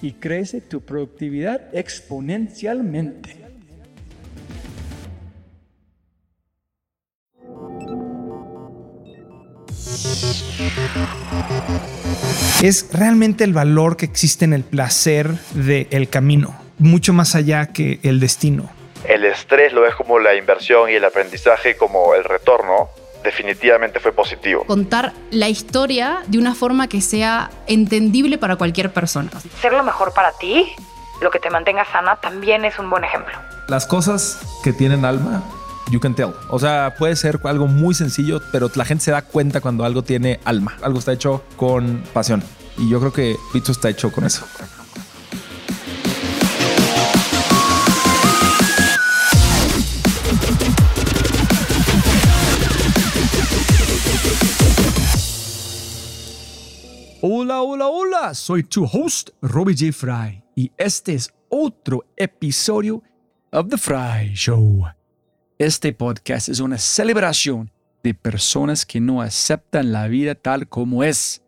y crece tu productividad exponencialmente. Es realmente el valor que existe en el placer del camino, mucho más allá que el destino. El estrés lo ves como la inversión y el aprendizaje como el retorno definitivamente fue positivo. Contar la historia de una forma que sea entendible para cualquier persona. Ser lo mejor para ti, lo que te mantenga sana, también es un buen ejemplo. Las cosas que tienen alma, you can tell. O sea, puede ser algo muy sencillo, pero la gente se da cuenta cuando algo tiene alma. Algo está hecho con pasión. Y yo creo que Pizzo está hecho con eso. Soy tu host, Robbie J. Fry, y este es otro episodio of The Fry Show. Este podcast es una celebración de personas que no aceptan la vida tal como es.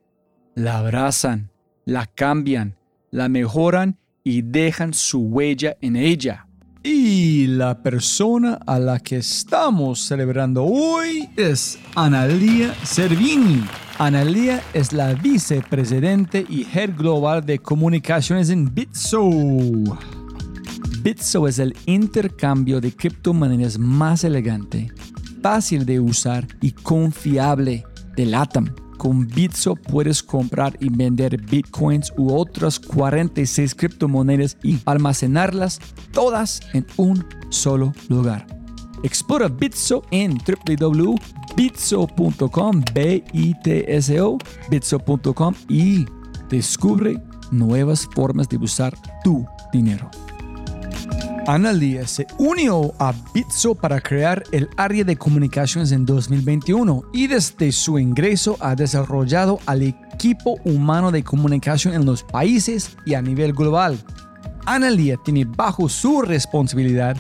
La abrazan, la cambian, la mejoran y dejan su huella en ella. Y la persona a la que estamos celebrando hoy es Analia Servini. Analia es la vicepresidente y head global de comunicaciones en Bitso. Bitso es el intercambio de criptomonedas más elegante, fácil de usar y confiable de LATAM. Con Bitso puedes comprar y vender bitcoins u otras 46 criptomonedas y almacenarlas todas en un solo lugar. Explora Bitso en www.bitso.com, b i t s o bitso.com y descubre nuevas formas de usar tu dinero. Analia se unió a Bitso para crear el área de comunicaciones en 2021 y desde su ingreso ha desarrollado al equipo humano de comunicación en los países y a nivel global. Analia tiene bajo su responsabilidad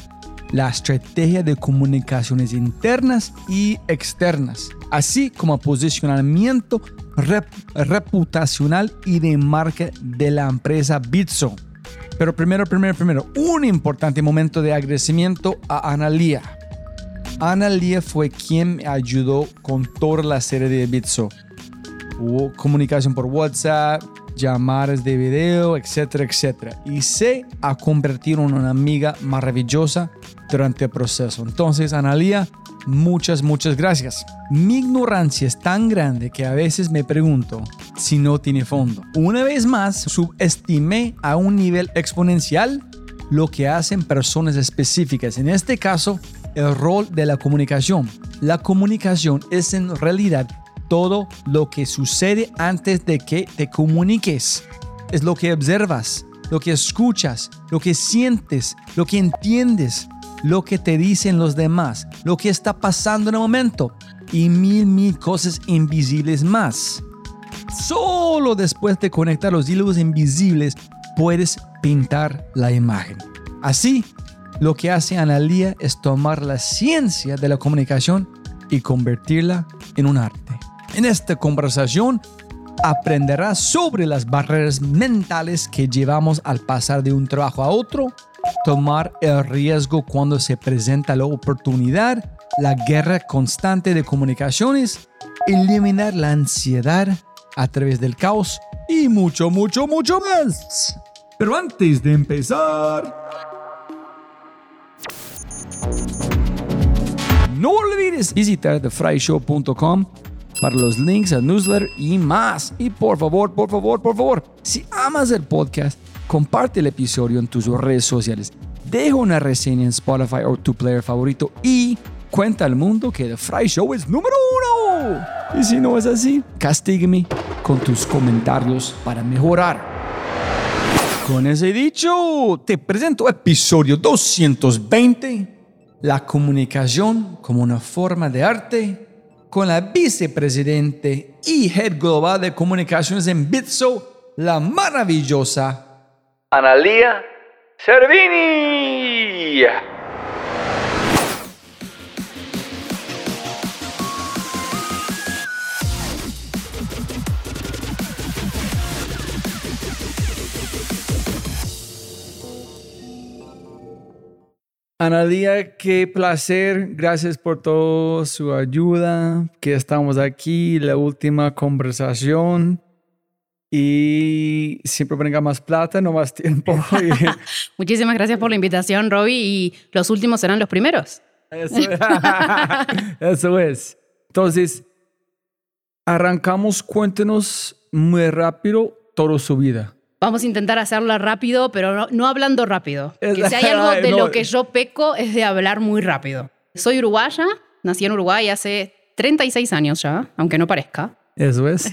la estrategia de comunicaciones internas y externas, así como posicionamiento reputacional y de marca de la empresa Bitso. Pero primero, primero, primero, un importante momento de agradecimiento a Analia. Analia fue quien me ayudó con toda la serie de Bitso. Hubo comunicación por WhatsApp, llamadas de video, etcétera, etcétera. Y se ha convertido en una amiga maravillosa durante el proceso. Entonces, Analia, muchas, muchas gracias. Mi ignorancia es tan grande que a veces me pregunto si no tiene fondo. Una vez más, subestimé a un nivel exponencial lo que hacen personas específicas. En este caso, el rol de la comunicación. La comunicación es en realidad todo lo que sucede antes de que te comuniques. Es lo que observas, lo que escuchas, lo que sientes, lo que entiendes, lo que te dicen los demás, lo que está pasando en el momento y mil, mil cosas invisibles más. Solo después de conectar los hilos invisibles puedes pintar la imagen. Así, lo que hace Analía es tomar la ciencia de la comunicación y convertirla en un arte. En esta conversación aprenderás sobre las barreras mentales que llevamos al pasar de un trabajo a otro, tomar el riesgo cuando se presenta la oportunidad, la guerra constante de comunicaciones, eliminar la ansiedad a través del caos y mucho, mucho, mucho más. Pero antes de empezar... No olvides visitar thefryshow.com para los links al newsletter y más. Y por favor, por favor, por favor, si amas el podcast, comparte el episodio en tus redes sociales. Deja una reseña en Spotify o tu player favorito y cuenta al mundo que The Fry Show es número uno. Y si no es así, castígueme con tus comentarios para mejorar. Con ese dicho, te presento episodio 220, la comunicación como una forma de arte, con la vicepresidente y head global de comunicaciones en Bitso, la maravillosa Analía Servini. Analía, qué placer. Gracias por toda su ayuda. Que estamos aquí, la última conversación. Y siempre venga más plata, no más tiempo. Muchísimas gracias por la invitación, Robbie. Y los últimos serán los primeros. Eso es. Eso es. Entonces, arrancamos. Cuéntenos muy rápido toda su vida. Vamos a intentar hacerla rápido, pero no, no hablando rápido. Que si hay algo de lo que yo peco es de hablar muy rápido. Soy uruguaya, nací en Uruguay hace 36 años ya, aunque no parezca. Eso es.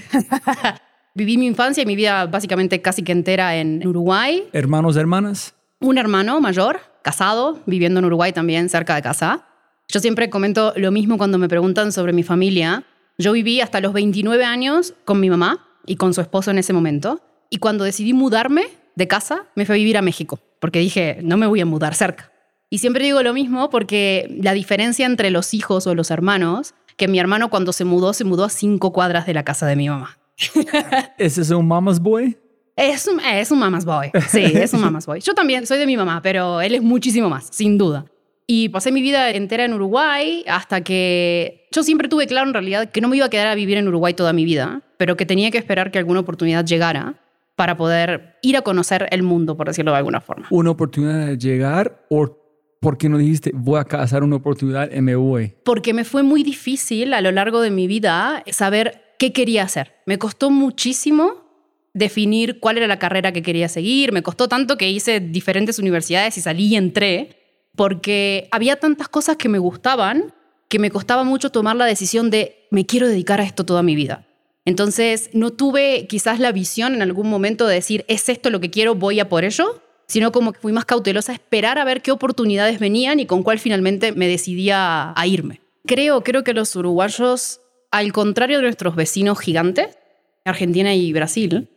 Viví mi infancia y mi vida básicamente casi que entera en Uruguay. Hermanos, hermanas. Un hermano mayor, casado, viviendo en Uruguay también, cerca de casa. Yo siempre comento lo mismo cuando me preguntan sobre mi familia. Yo viví hasta los 29 años con mi mamá y con su esposo en ese momento. Y cuando decidí mudarme de casa, me fui a vivir a México, porque dije, no me voy a mudar cerca. Y siempre digo lo mismo porque la diferencia entre los hijos o los hermanos, que mi hermano cuando se mudó, se mudó a cinco cuadras de la casa de mi mamá. Ese es un mama's boy. Es un, es un mama's boy. Sí, es un mama's boy. Yo también soy de mi mamá, pero él es muchísimo más, sin duda. Y pasé mi vida entera en Uruguay hasta que yo siempre tuve claro en realidad que no me iba a quedar a vivir en Uruguay toda mi vida, pero que tenía que esperar que alguna oportunidad llegara para poder ir a conocer el mundo, por decirlo de alguna forma. Una oportunidad de llegar o ¿por qué no dijiste voy a cazar una oportunidad y me voy? Porque me fue muy difícil a lo largo de mi vida saber qué quería hacer. Me costó muchísimo definir cuál era la carrera que quería seguir. Me costó tanto que hice diferentes universidades y salí y entré, porque había tantas cosas que me gustaban que me costaba mucho tomar la decisión de me quiero dedicar a esto toda mi vida. Entonces no tuve quizás la visión en algún momento de decir es esto lo que quiero, voy a por ello, sino como que fui más cautelosa a esperar a ver qué oportunidades venían y con cuál finalmente me decidía a irme. Creo, creo que los uruguayos, al contrario de nuestros vecinos gigantes, Argentina y Brasil,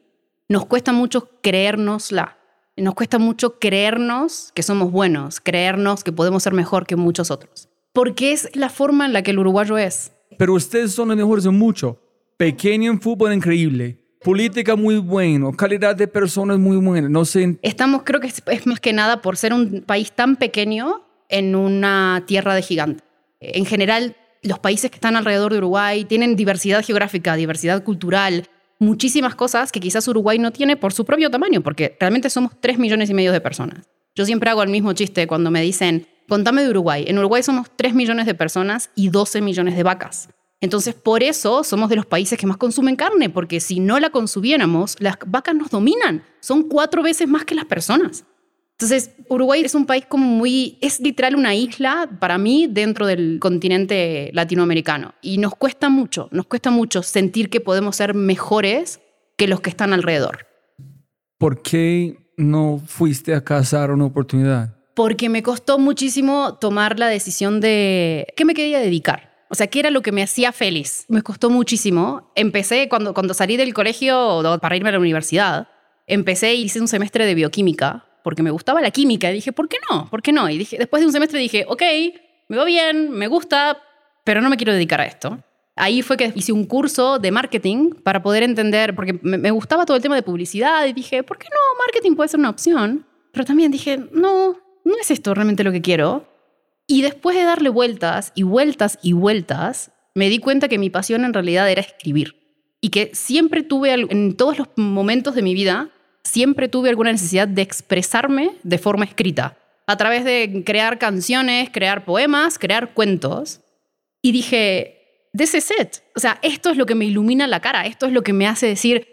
nos cuesta mucho creérnosla. Nos cuesta mucho creernos que somos buenos, creernos que podemos ser mejor que muchos otros. Porque es la forma en la que el uruguayo es. Pero ustedes son los mejores en mucho. Pequeño en fútbol increíble. Política muy bueno. Calidad de personas muy buena. No sé. Estamos, creo que es, es más que nada por ser un país tan pequeño en una tierra de gigantes. En general, los países que están alrededor de Uruguay tienen diversidad geográfica, diversidad cultural, muchísimas cosas que quizás Uruguay no tiene por su propio tamaño, porque realmente somos 3 millones y medio de personas. Yo siempre hago el mismo chiste cuando me dicen, contame de Uruguay. En Uruguay somos 3 millones de personas y 12 millones de vacas. Entonces, por eso somos de los países que más consumen carne, porque si no la consumiéramos, las vacas nos dominan. Son cuatro veces más que las personas. Entonces, Uruguay es un país como muy, es literal una isla para mí dentro del continente latinoamericano. Y nos cuesta mucho, nos cuesta mucho sentir que podemos ser mejores que los que están alrededor. ¿Por qué no fuiste a cazar una oportunidad? Porque me costó muchísimo tomar la decisión de qué me quería dedicar. O sea, qué era lo que me hacía feliz. Me costó muchísimo. Empecé cuando, cuando salí del colegio para irme a la universidad. Empecé y hice un semestre de bioquímica porque me gustaba la química. Y dije, ¿por qué no? ¿Por qué no? Y dije, después de un semestre dije, ok, me va bien, me gusta, pero no me quiero dedicar a esto. Ahí fue que hice un curso de marketing para poder entender, porque me, gustaba todo el tema de publicidad y dije, ¿por qué no? Marketing puede ser una opción. Pero también dije, no, no es esto realmente lo que quiero. Y después de darle vueltas y vueltas y vueltas, me di cuenta que mi pasión en realidad era escribir. Y que siempre tuve, en todos los momentos de mi vida, siempre tuve alguna necesidad de expresarme de forma escrita, a través de crear canciones, crear poemas, crear cuentos. Y dije, this is it. O sea, esto es lo que me ilumina la cara, esto es lo que me hace decir,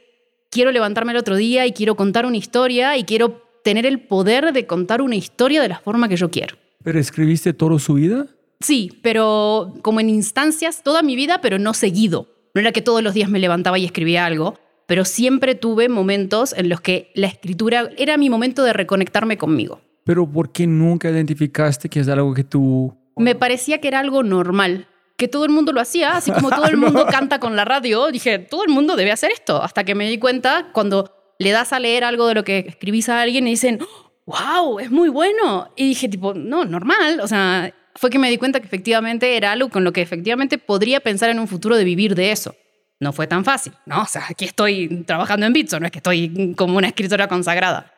quiero levantarme el otro día y quiero contar una historia y quiero tener el poder de contar una historia de la forma que yo quiero. ¿Pero escribiste toda su vida? Sí, pero como en instancias, toda mi vida, pero no seguido. No era que todos los días me levantaba y escribía algo, pero siempre tuve momentos en los que la escritura era mi momento de reconectarme conmigo. Pero ¿por qué nunca identificaste que es algo que tú... Me parecía que era algo normal, que todo el mundo lo hacía, así como todo el mundo canta con la radio. Dije, todo el mundo debe hacer esto, hasta que me di cuenta cuando le das a leer algo de lo que escribís a alguien y dicen, wow, es muy bueno. Y dije, tipo, no, normal. O sea, fue que me di cuenta que efectivamente era algo con lo que efectivamente podría pensar en un futuro de vivir de eso no fue tan fácil, ¿no? O sea, aquí estoy trabajando en Bitso, no es que estoy como una escritora consagrada.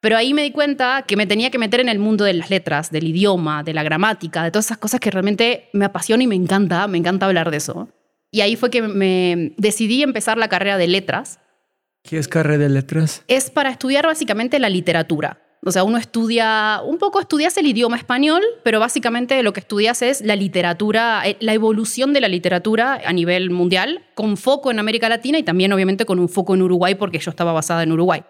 Pero ahí me di cuenta que me tenía que meter en el mundo de las letras, del idioma, de la gramática, de todas esas cosas que realmente me apasiona y me encanta, me encanta hablar de eso. Y ahí fue que me decidí empezar la carrera de letras. ¿Qué es carrera de letras? Es para estudiar básicamente la literatura. O sea, uno estudia, un poco estudias el idioma español, pero básicamente lo que estudias es la literatura, eh, la evolución de la literatura a nivel mundial, con foco en América Latina y también obviamente con un foco en Uruguay, porque yo estaba basada en Uruguay.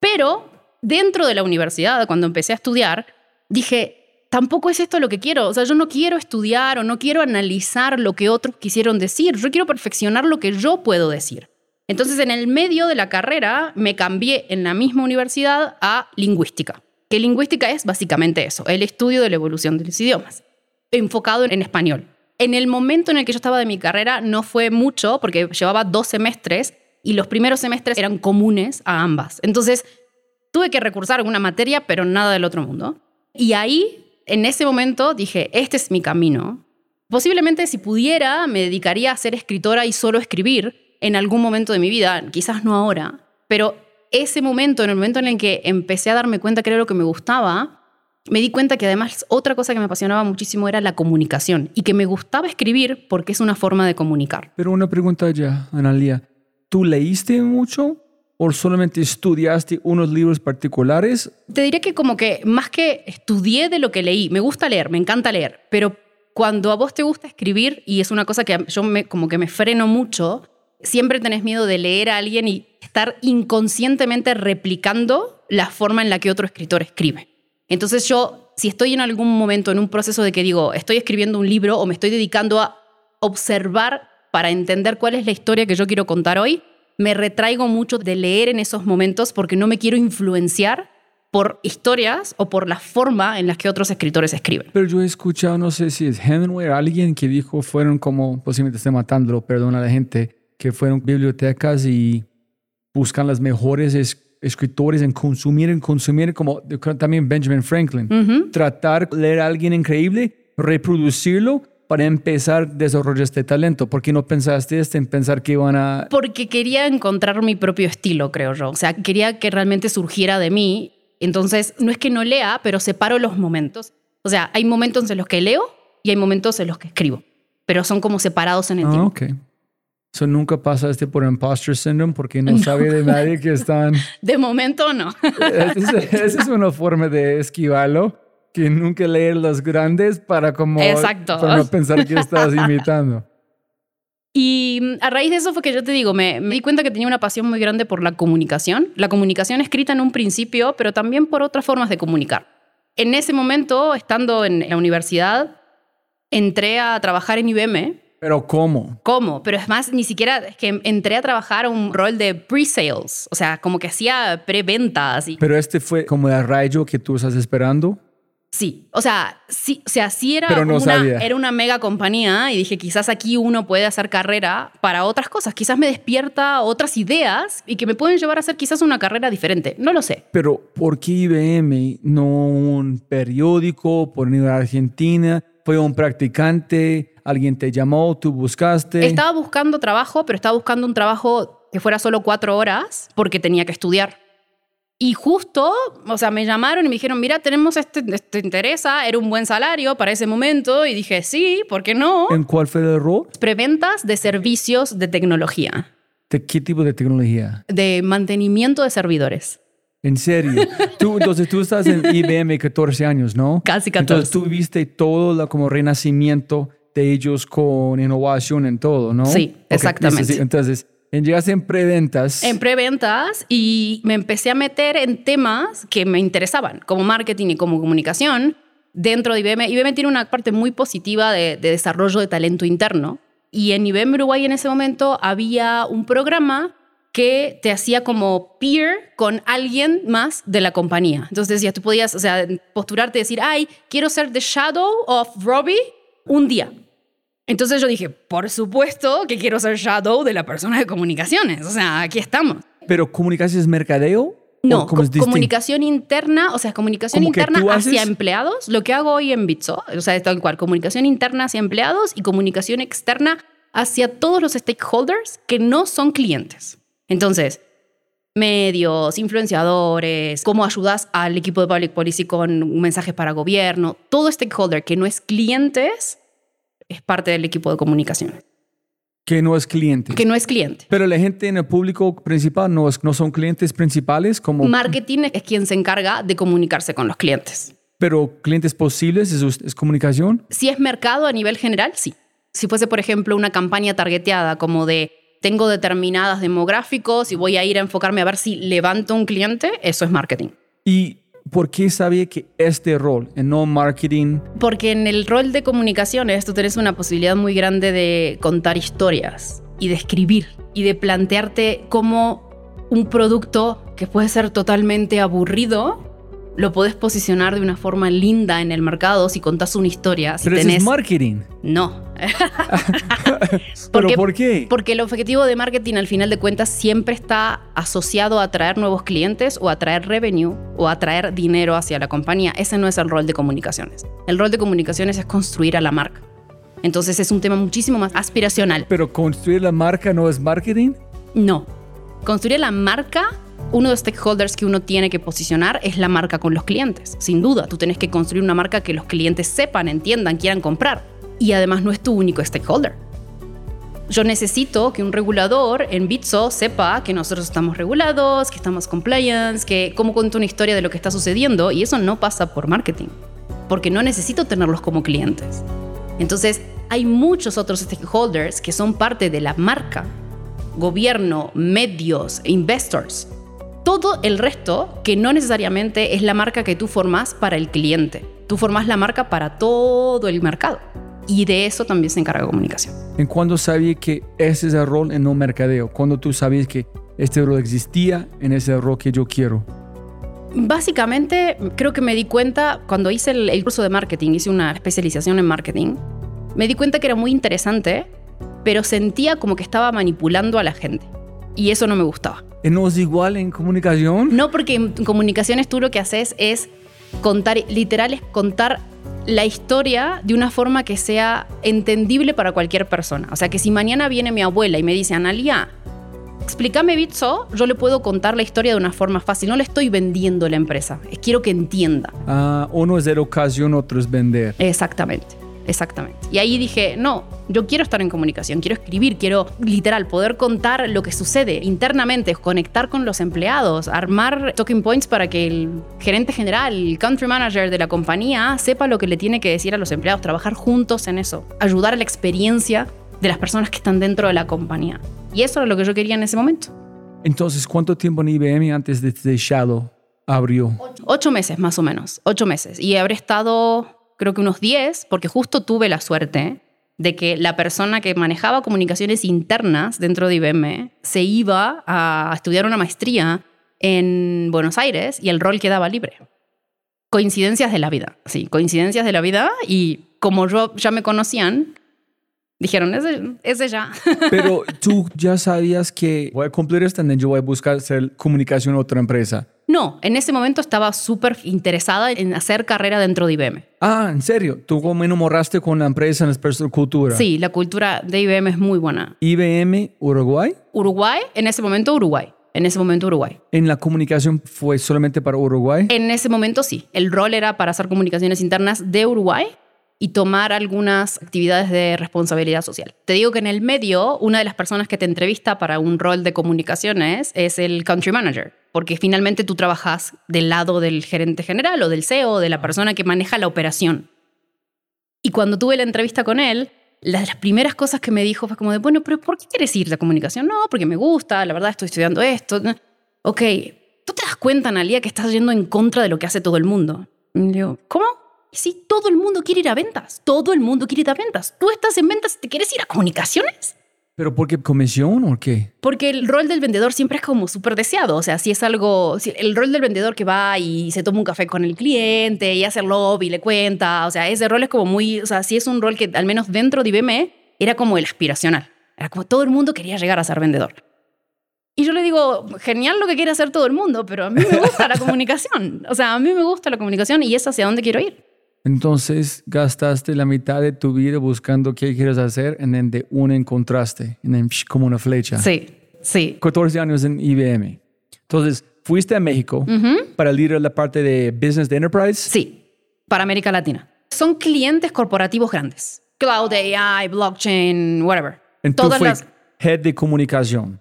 Pero dentro de la universidad, cuando empecé a estudiar, dije, tampoco es esto lo que quiero. O sea, yo no quiero estudiar o no quiero analizar lo que otros quisieron decir, yo quiero perfeccionar lo que yo puedo decir. Entonces, en el medio de la carrera me cambié en la misma universidad a lingüística, que lingüística es básicamente eso, el estudio de la evolución de los idiomas, enfocado en español. En el momento en el que yo estaba de mi carrera no fue mucho, porque llevaba dos semestres y los primeros semestres eran comunes a ambas. Entonces, tuve que recursar alguna materia, pero nada del otro mundo. Y ahí, en ese momento, dije, este es mi camino. Posiblemente si pudiera, me dedicaría a ser escritora y solo escribir, en algún momento de mi vida, quizás no ahora, pero ese momento, en el momento en el que empecé a darme cuenta que era lo que me gustaba, me di cuenta que además otra cosa que me apasionaba muchísimo era la comunicación y que me gustaba escribir porque es una forma de comunicar. Pero una pregunta ya, Analia. ¿Tú leíste mucho o solamente estudiaste unos libros particulares? Te diría que como que más que estudié de lo que leí, me gusta leer, me encanta leer, pero cuando a vos te gusta escribir y es una cosa que yo me, como que me freno mucho, siempre tenés miedo de leer a alguien y estar inconscientemente replicando la forma en la que otro escritor escribe. Entonces yo, si estoy en algún momento en un proceso de que digo, estoy escribiendo un libro o me estoy dedicando a observar para entender cuál es la historia que yo quiero contar hoy, me retraigo mucho de leer en esos momentos porque no me quiero influenciar por historias o por la forma en la que otros escritores escriben. Pero yo he escuchado, no sé si es Hemingway alguien que dijo, fueron como, posiblemente esté matándolo, perdona a la gente, que fueron bibliotecas y buscan las mejores escritores en consumir, en consumir, como también Benjamin Franklin. Tratar de leer a alguien increíble, reproducirlo para empezar a desarrollar este talento? ¿Por qué no pensaste este en pensar que iban a...? Porque quería encontrar mi propio estilo, creo yo. O sea, quería que realmente surgiera de mí. Entonces, no es que no lea, pero separo los momentos. O sea, hay momentos en los que leo y hay momentos en los que escribo, pero son como separados en el ah, tiempo. Okay. So, nunca pasaste por imposter syndrome porque no, sabe de nadie que están. De momento no. Esa es una forma de esquivarlo, que nunca leer los grandes para como. Exacto. Para no pensar que estás imitando. Y Y mm, a raíz de eso fue que yo te digo, me, me di cuenta que tenía una pasión muy grande por la comunicación, la comunicación escrita en un principio, pero también por otras formas de comunicar. En ese momento, estando en la universidad, entré a trabajar en IBM. Pero ¿cómo? ¿Cómo? Pero es más, ni siquiera es que entré a trabajar un rol de pre-sales, o sea, como que hacía preventas. Y... Pero este fue como el rayo que tú estás esperando. Sí, o sea, sí, o sea, sí era, no una, era una mega compañía y dije, quizás aquí uno puede hacer carrera para otras cosas, quizás me despierta otras ideas y que me pueden llevar a hacer quizás una carrera diferente, no lo sé. Pero ¿por qué IBM, no un periódico por a Argentina? ¿Fue un practicante? ¿Alguien te llamó? ¿Tú buscaste? Estaba buscando trabajo, pero estaba buscando un trabajo que fuera solo cuatro horas porque tenía que estudiar. Y justo, o sea, me llamaron y me dijeron, mira, tenemos este, te interesa, era un buen salario para ese momento. Y dije, sí, ¿por qué no? ¿En cuál fue el rol? Preventas de servicios de tecnología, ¿De qué tipo de tecnología? de mantenimiento de servidores. En serio. tú, entonces tú estás en IBM 14 años, ¿no? Casi 14. Entonces tú viste todo la, como renacimiento de ellos con innovación en todo, ¿no? Sí, exactamente. Entonces, en- llegaste en preventas. En preventas y me empecé a meter en temas que me interesaban, como marketing y como comunicación, dentro de IBM. IBM tiene una parte muy positiva de, de desarrollo de talento interno. Y en IBM Uruguay en ese momento había un programa que te hacía como peer con alguien más de la compañía. Entonces decías, tú podías, o sea, posturarte y decir, ay, quiero ser the shadow of Robbie un día. Entonces yo dije, por supuesto que quiero ser shadow de la persona de comunicaciones. O sea, aquí estamos. Pero comunicación es mercadeo? No, comunicación interna, o sea, comunicación ¿Cómo que interna hacia haces? empleados, lo que hago hoy en Bitso, o sea, es tal cual, comunicación interna hacia empleados y comunicación externa hacia todos los stakeholders que no son clientes. Entonces, medios, influenciadores, cómo ayudas al equipo de Public Policy con mensajes para gobierno, todo stakeholder que no es clientes es parte del equipo de comunicación, Que no es cliente. que no es cliente. Pero la gente en el público principal no, es, no son clientes principales, como, Marketing es quien se encarga de comunicarse con los clientes. pero clientes posibles es, es comunicación. Si es mercado a nivel general, sí. Si fuese, por ejemplo, una campaña targeteada como de tengo determinadas demográficos y voy a ir a enfocarme a ver si levanto un cliente, eso es marketing. ¿Y por qué sabía que este rol, en no marketing, Porque en el rol de comunicaciones tú tenés una posibilidad muy grande de contar historias y de escribir y de plantearte cómo un producto que puede ser totalmente aburrido lo podés posicionar de una forma linda en el mercado si contás una historia. Si pero eso es marketing. No. ¿Pero por qué? Porque el objetivo de marketing al final de cuentas siempre está asociado a atraer nuevos clientes o atraer revenue o atraer dinero hacia la compañía. Ese no es el rol de comunicaciones. El rol de comunicaciones es construir a la marca. Entonces es un tema muchísimo más aspiracional. Pero construir la marca no es marketing. No. Construir la marca, uno de los stakeholders que uno tiene que posicionar es la marca con los clientes. Sin duda, tú tienes que construir una marca que los clientes sepan, entiendan, quieran comprar. Y además no es tu único stakeholder. Yo necesito que un regulador en Bitso sepa que nosotros estamos regulados, que estamos compliance, que cómo cuento una historia de lo que está sucediendo y eso no pasa por marketing, porque no necesito tenerlos como clientes. Entonces, hay muchos otros stakeholders que son parte de la marca, gobierno, medios, investors, todo el resto que no necesariamente es la marca que tú formas para el cliente. Tú formas la marca para todo el mercado. Y de eso también se encarga comunicación. ¿En cuándo sabía que ese es el rol en no mercadeo? ¿Cuándo tú sabías que este rol existía en ese rol que yo quiero? Básicamente, creo que me di cuenta cuando hice el, el curso de marketing, hice una especialización en marketing, me di cuenta que era muy interesante, pero sentía como que estaba manipulando a la gente. Y eso no me gustaba. ¿Y ¿No es igual en comunicación? No porque en comunicaciones tú lo que haces es contar, literal es contar la historia de una forma que sea entendible para cualquier persona. O sea, que si mañana viene mi abuela y me dice, Analia, explícame Bitso, yo le puedo contar la historia de una forma fácil. No le estoy vendiendo la empresa, es quiero que entienda. Ah, uno es educación, otro es vender. Exactamente, exactamente. Y ahí dije, no, yo quiero estar en comunicación, quiero escribir, quiero literal poder contar lo que sucede internamente, conectar con los empleados, armar talking points para que el gerente general, el country manager de la compañía sepa lo que le tiene que decir a los empleados, trabajar juntos en eso, ayudar a la experiencia de las personas que están dentro de la compañía. Y eso era lo que yo quería en ese momento. Entonces, ¿cuánto tiempo en IBM antes de, de Shadow abrió? Ocho meses más o menos, ocho meses. Y habré estado, creo que unos diez, porque justo tuve la suerte de que la persona que manejaba comunicaciones internas dentro de IBM se iba a estudiar una maestría en Buenos Aires y el rol quedaba libre. Coincidencias de la vida, sí, coincidencias de la vida y como yo ya me conocían, dijeron, ese, ese ya. Pero tú ya sabías que voy a cumplir esto y yo voy a buscar hacer comunicación en otra empresa. No, en ese momento estaba súper interesada en hacer carrera dentro de IBM. Ah, ¿en serio? ¿Tú cómo enamoraste con la empresa en la cultura? Sí, la cultura de IBM es muy buena. ¿IBM Uruguay? Uruguay, en ese momento Uruguay. En ese momento Uruguay. ¿En la comunicación fue solamente para Uruguay? En ese momento sí. El rol era para hacer comunicaciones internas de Uruguay y tomar algunas actividades de responsabilidad social. Te digo que en el medio, una de las personas que te entrevista para un rol de comunicaciones es el country manager, porque finalmente tú trabajas del lado del gerente general o del CEO, de la persona que maneja la operación. Y cuando tuve la entrevista con él, las, las primeras cosas que me dijo fue como de, bueno, pero ¿por qué quieres ir de comunicación? No, porque me gusta, la verdad estoy estudiando esto. Ok, ¿tú te das cuenta, Analia, que estás yendo en contra de lo que hace todo el mundo? Y digo, ¿cómo? Sí, todo el mundo quiere ir a ventas. Todo el mundo quiere ir a ventas. Tú estás en ventas y te quieres ir a comunicaciones. ¿Pero por qué comisión o qué? Porque el rol del vendedor siempre es como súper deseado. O sea, si es algo, si el rol del vendedor que va y se toma un café con el cliente y hace el lobby le cuenta, o sea, ese rol es como muy, o sea, si es un rol que al menos dentro de IBM era como el aspiracional. Era como todo el mundo quería llegar a ser vendedor. Y yo le digo, genial lo que quiere hacer todo el mundo, pero a mí me gusta la comunicación. O sea, a mí me gusta la comunicación y es hacia dónde quiero ir. Entonces gastaste la mitad de tu vida buscando qué quieres hacer y de uno encontraste, en como una flecha. Sí, sí. 14 años en IBM. Entonces, fuiste a México para liderar la parte de Business de Enterprise. Sí, para América Latina. Son clientes corporativos grandes. Cloud AI, blockchain, whatever. Entonces fue head de comunicación.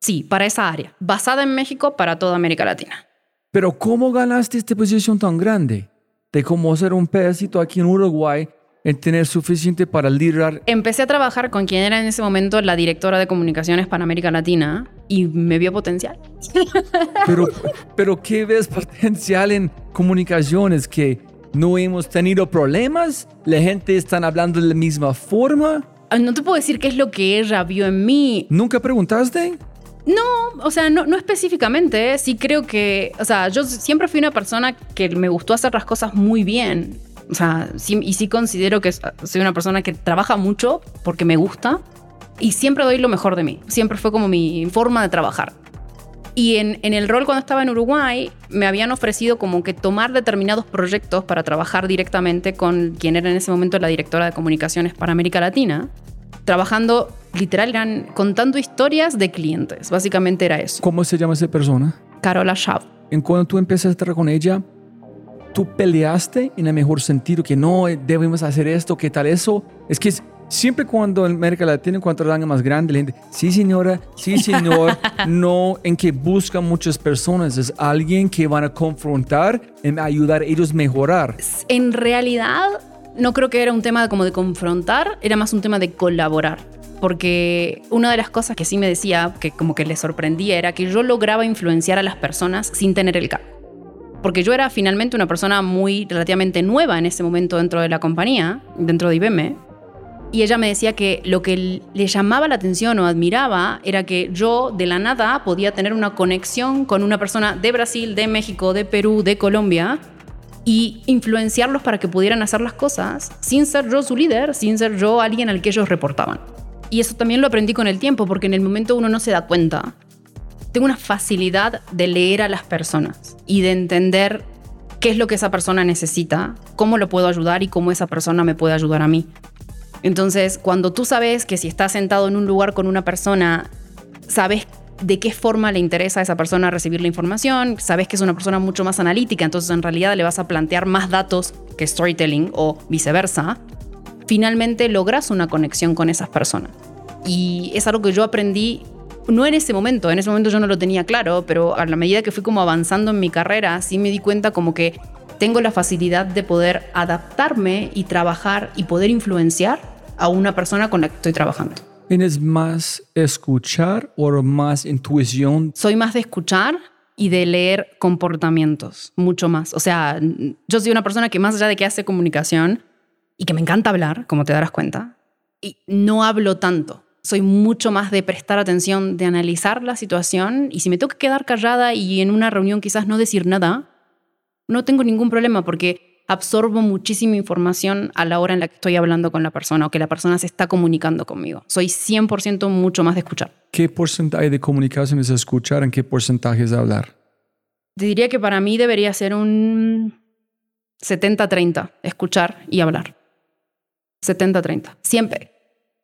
Sí, para esa área. Basada en México para toda América Latina. Pero ¿cómo ganaste esta posición tan grande? De cómo ser un pedacito aquí en Uruguay en tener suficiente para liderar. Empecé a trabajar con quien era en ese momento la directora de comunicaciones para América Latina y me vio potencial. Pero, pero ¿qué ves potencial en comunicaciones? ¿Que no hemos tenido problemas? ¿La gente está hablando de la misma forma? No te puedo decir qué es lo que ella vio en mí. ¿Nunca preguntaste? No, o sea, no, no específicamente. ¿eh? Sí creo que, o sea, yo siempre fui una persona que me gustó hacer las cosas muy bien. O sea, y sí considero que soy una persona que trabaja mucho porque me gusta y siempre doy lo mejor de mí. Siempre fue como mi forma de trabajar. Y en, en, el rol cuando estaba en Uruguay, me habían ofrecido como que tomar determinados proyectos para trabajar directamente con quien era en ese momento la directora de comunicaciones para América Latina trabajando, literal, eran contando historias de clientes. Básicamente era eso. ¿Cómo se llama esa persona? Carola Schaub. En cuando tú empezaste a estar con ella, tú peleaste en el mejor sentido, que no debemos hacer esto, que tal eso. Es que siempre cuando en América Latina, cuando rango más grande, la gente, sí señora, sí señor, no en que buscan muchas personas, es alguien que van a confrontar, en ayudar a ellos a mejorar. En realidad, no creo que era un tema como de confrontar, era más un tema de colaborar. Porque una de las cosas que sí me decía, que como que le sorprendía, era que yo lograba influenciar a las personas sin tener el cargo. Porque yo era finalmente una persona muy relativamente nueva en ese momento dentro de la compañía, dentro de IBM. Y ella me decía que lo que le llamaba la atención o admiraba era que yo de la nada podía tener una conexión con una persona de Brasil, de México, de Perú, de Colombia, y influenciarlos para que pudieran hacer las cosas sin ser yo su líder, sin ser yo alguien al que ellos reportaban. Y eso también lo aprendí con el tiempo, porque en el momento uno no se da cuenta. Tengo una facilidad de leer a las personas y de entender qué es lo que esa persona necesita, cómo lo puedo ayudar y cómo esa persona me puede ayudar a mí. Entonces, cuando tú sabes que si estás sentado en un lugar con una persona, sabes de qué forma le interesa a esa persona recibir la información, sabes que es una persona mucho más analítica, entonces en realidad le vas a plantear más datos que storytelling o viceversa, finalmente logras una conexión con esas personas. Y es algo que yo aprendí, no en ese momento, en ese momento yo no lo tenía claro, pero a la medida que fui como avanzando en mi carrera, sí me di cuenta como que tengo la facilidad de poder adaptarme y trabajar y poder influenciar a una persona con la que estoy trabajando. ¿Tienes más escuchar o más intuición? Soy más de escuchar y de leer comportamientos, mucho más. O sea, yo soy una persona que más allá de que hace comunicación y que me encanta hablar, como te darás cuenta, y no hablo tanto. Soy mucho más de prestar atención, de analizar la situación y si me tengo que quedar callada y en una reunión quizás no decir nada, no tengo ningún problema porque absorbo muchísima información a la hora en la que estoy hablando con la persona o que la persona se está comunicando conmigo. Soy 100% mucho más de escuchar. ¿Qué porcentaje de comunicación es escuchar? ¿En qué porcentaje es hablar? Te diría que para mí debería ser un 70-30, escuchar y hablar. 70-30. Siempre.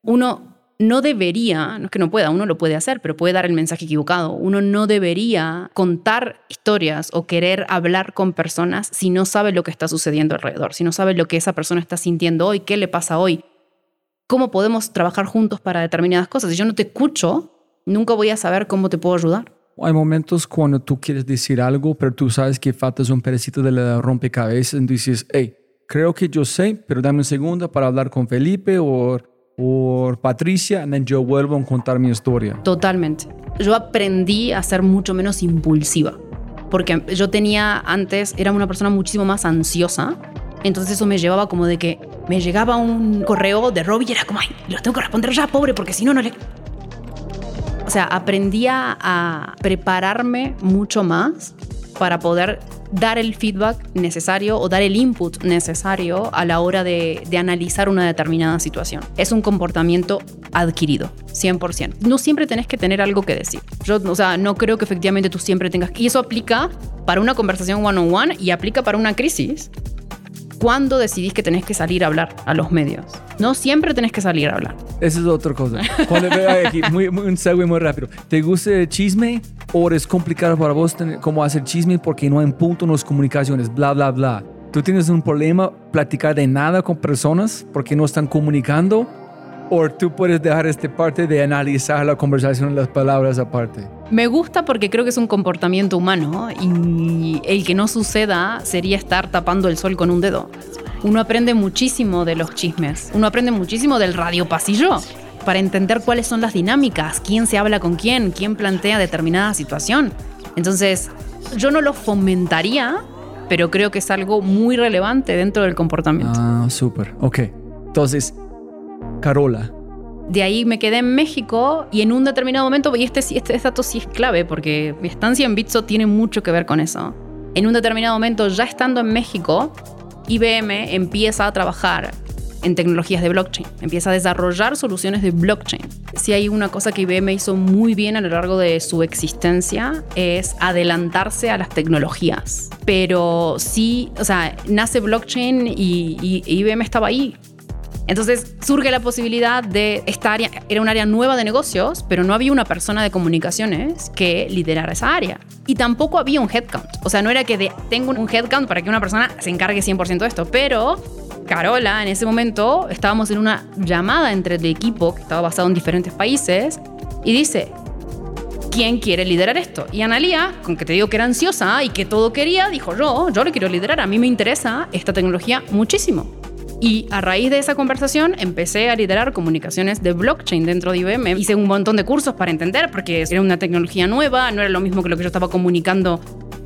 Uno no debería, no es que no pueda, uno lo puede hacer, pero puede dar el mensaje equivocado. Uno no debería contar historias o querer hablar con personas si no sabe lo que está sucediendo alrededor, si no sabe lo que esa persona está sintiendo hoy, qué le pasa hoy, cómo podemos trabajar juntos para determinadas cosas. Si yo no te escucho, nunca voy a saber cómo te puedo ayudar. Hay momentos cuando tú quieres decir algo, pero tú sabes que faltas un pedacito de la rompecabezas y dices, hey, creo que yo sé, pero dame un segundo para hablar con Felipe o por Patricia, yo vuelvo a contar mi historia. Totalmente. Yo aprendí a ser mucho menos impulsiva, porque yo tenía antes, era una persona muchísimo más ansiosa, entonces eso me llevaba como de que me llegaba un correo de Robbie y era como, ay, lo tengo que responder ya, pobre, porque si no, no le... O sea, aprendía a prepararme mucho más para poder dar el feedback necesario o dar el input necesario a la hora de, analizar una determinada situación. Es un comportamiento adquirido, 100%. No siempre tenés que tener algo que decir. Yo, o sea, no creo que efectivamente tú siempre tengas. Y eso aplica para una conversación one-on-one y aplica para una crisis. ¿Cuándo decidís que tenés que salir a hablar a los medios? No siempre tenés que salir a hablar. Esa es otra cosa. Cuando aquí, muy, un segue muy rápido. ¿Te gusta el chisme o es complicado para vos cómo hacer chisme porque no hay un punto en las comunicaciones, bla, bla, bla? ¿Tú tienes un problema platicar de nada con personas porque no están comunicando? ¿O tú puedes dejar esta parte de analizar la conversación y las palabras aparte? Me gusta porque creo que es un comportamiento humano y el que no suceda sería estar tapando el sol con un dedo. Uno aprende muchísimo de los chismes, uno aprende muchísimo del radio pasillo para entender cuáles son las dinámicas, quién se habla con quién, quién plantea determinada situación. Entonces, yo no lo fomentaría, pero creo que es algo muy relevante dentro del comportamiento. Ah, súper. Ok. Entonces, Carola, de ahí me quedé en México y en un determinado momento, y este, este, dato sí es clave porque mi estancia en Bitso tiene mucho que ver con eso. En un determinado momento, ya estando en México, IBM empieza a trabajar en tecnologías de blockchain, empieza a desarrollar soluciones de blockchain. Si hay una cosa que IBM hizo muy bien a lo largo de su existencia es adelantarse a las tecnologías. Pero sí, o sea, nace blockchain y, y IBM estaba ahí entonces surge la posibilidad de esta área, era un área nueva de negocios, pero no había una persona de comunicaciones que liderara esa área. Y tampoco había un headcount. O sea, no era que de, tengo un headcount para que una persona se encargue 100% de esto, pero Carola, en ese momento estábamos en una llamada entre el equipo que estaba basado en diferentes países y dice, ¿quién quiere liderar esto? Y Analia, con que te digo que era ansiosa y que todo quería, dijo yo, yo le quiero liderar, a mí me interesa esta tecnología muchísimo. Y a raíz de esa conversación empecé a liderar comunicaciones de blockchain dentro de IBM. Hice un montón de cursos para entender, porque era una tecnología nueva, no era lo mismo que lo que yo estaba comunicando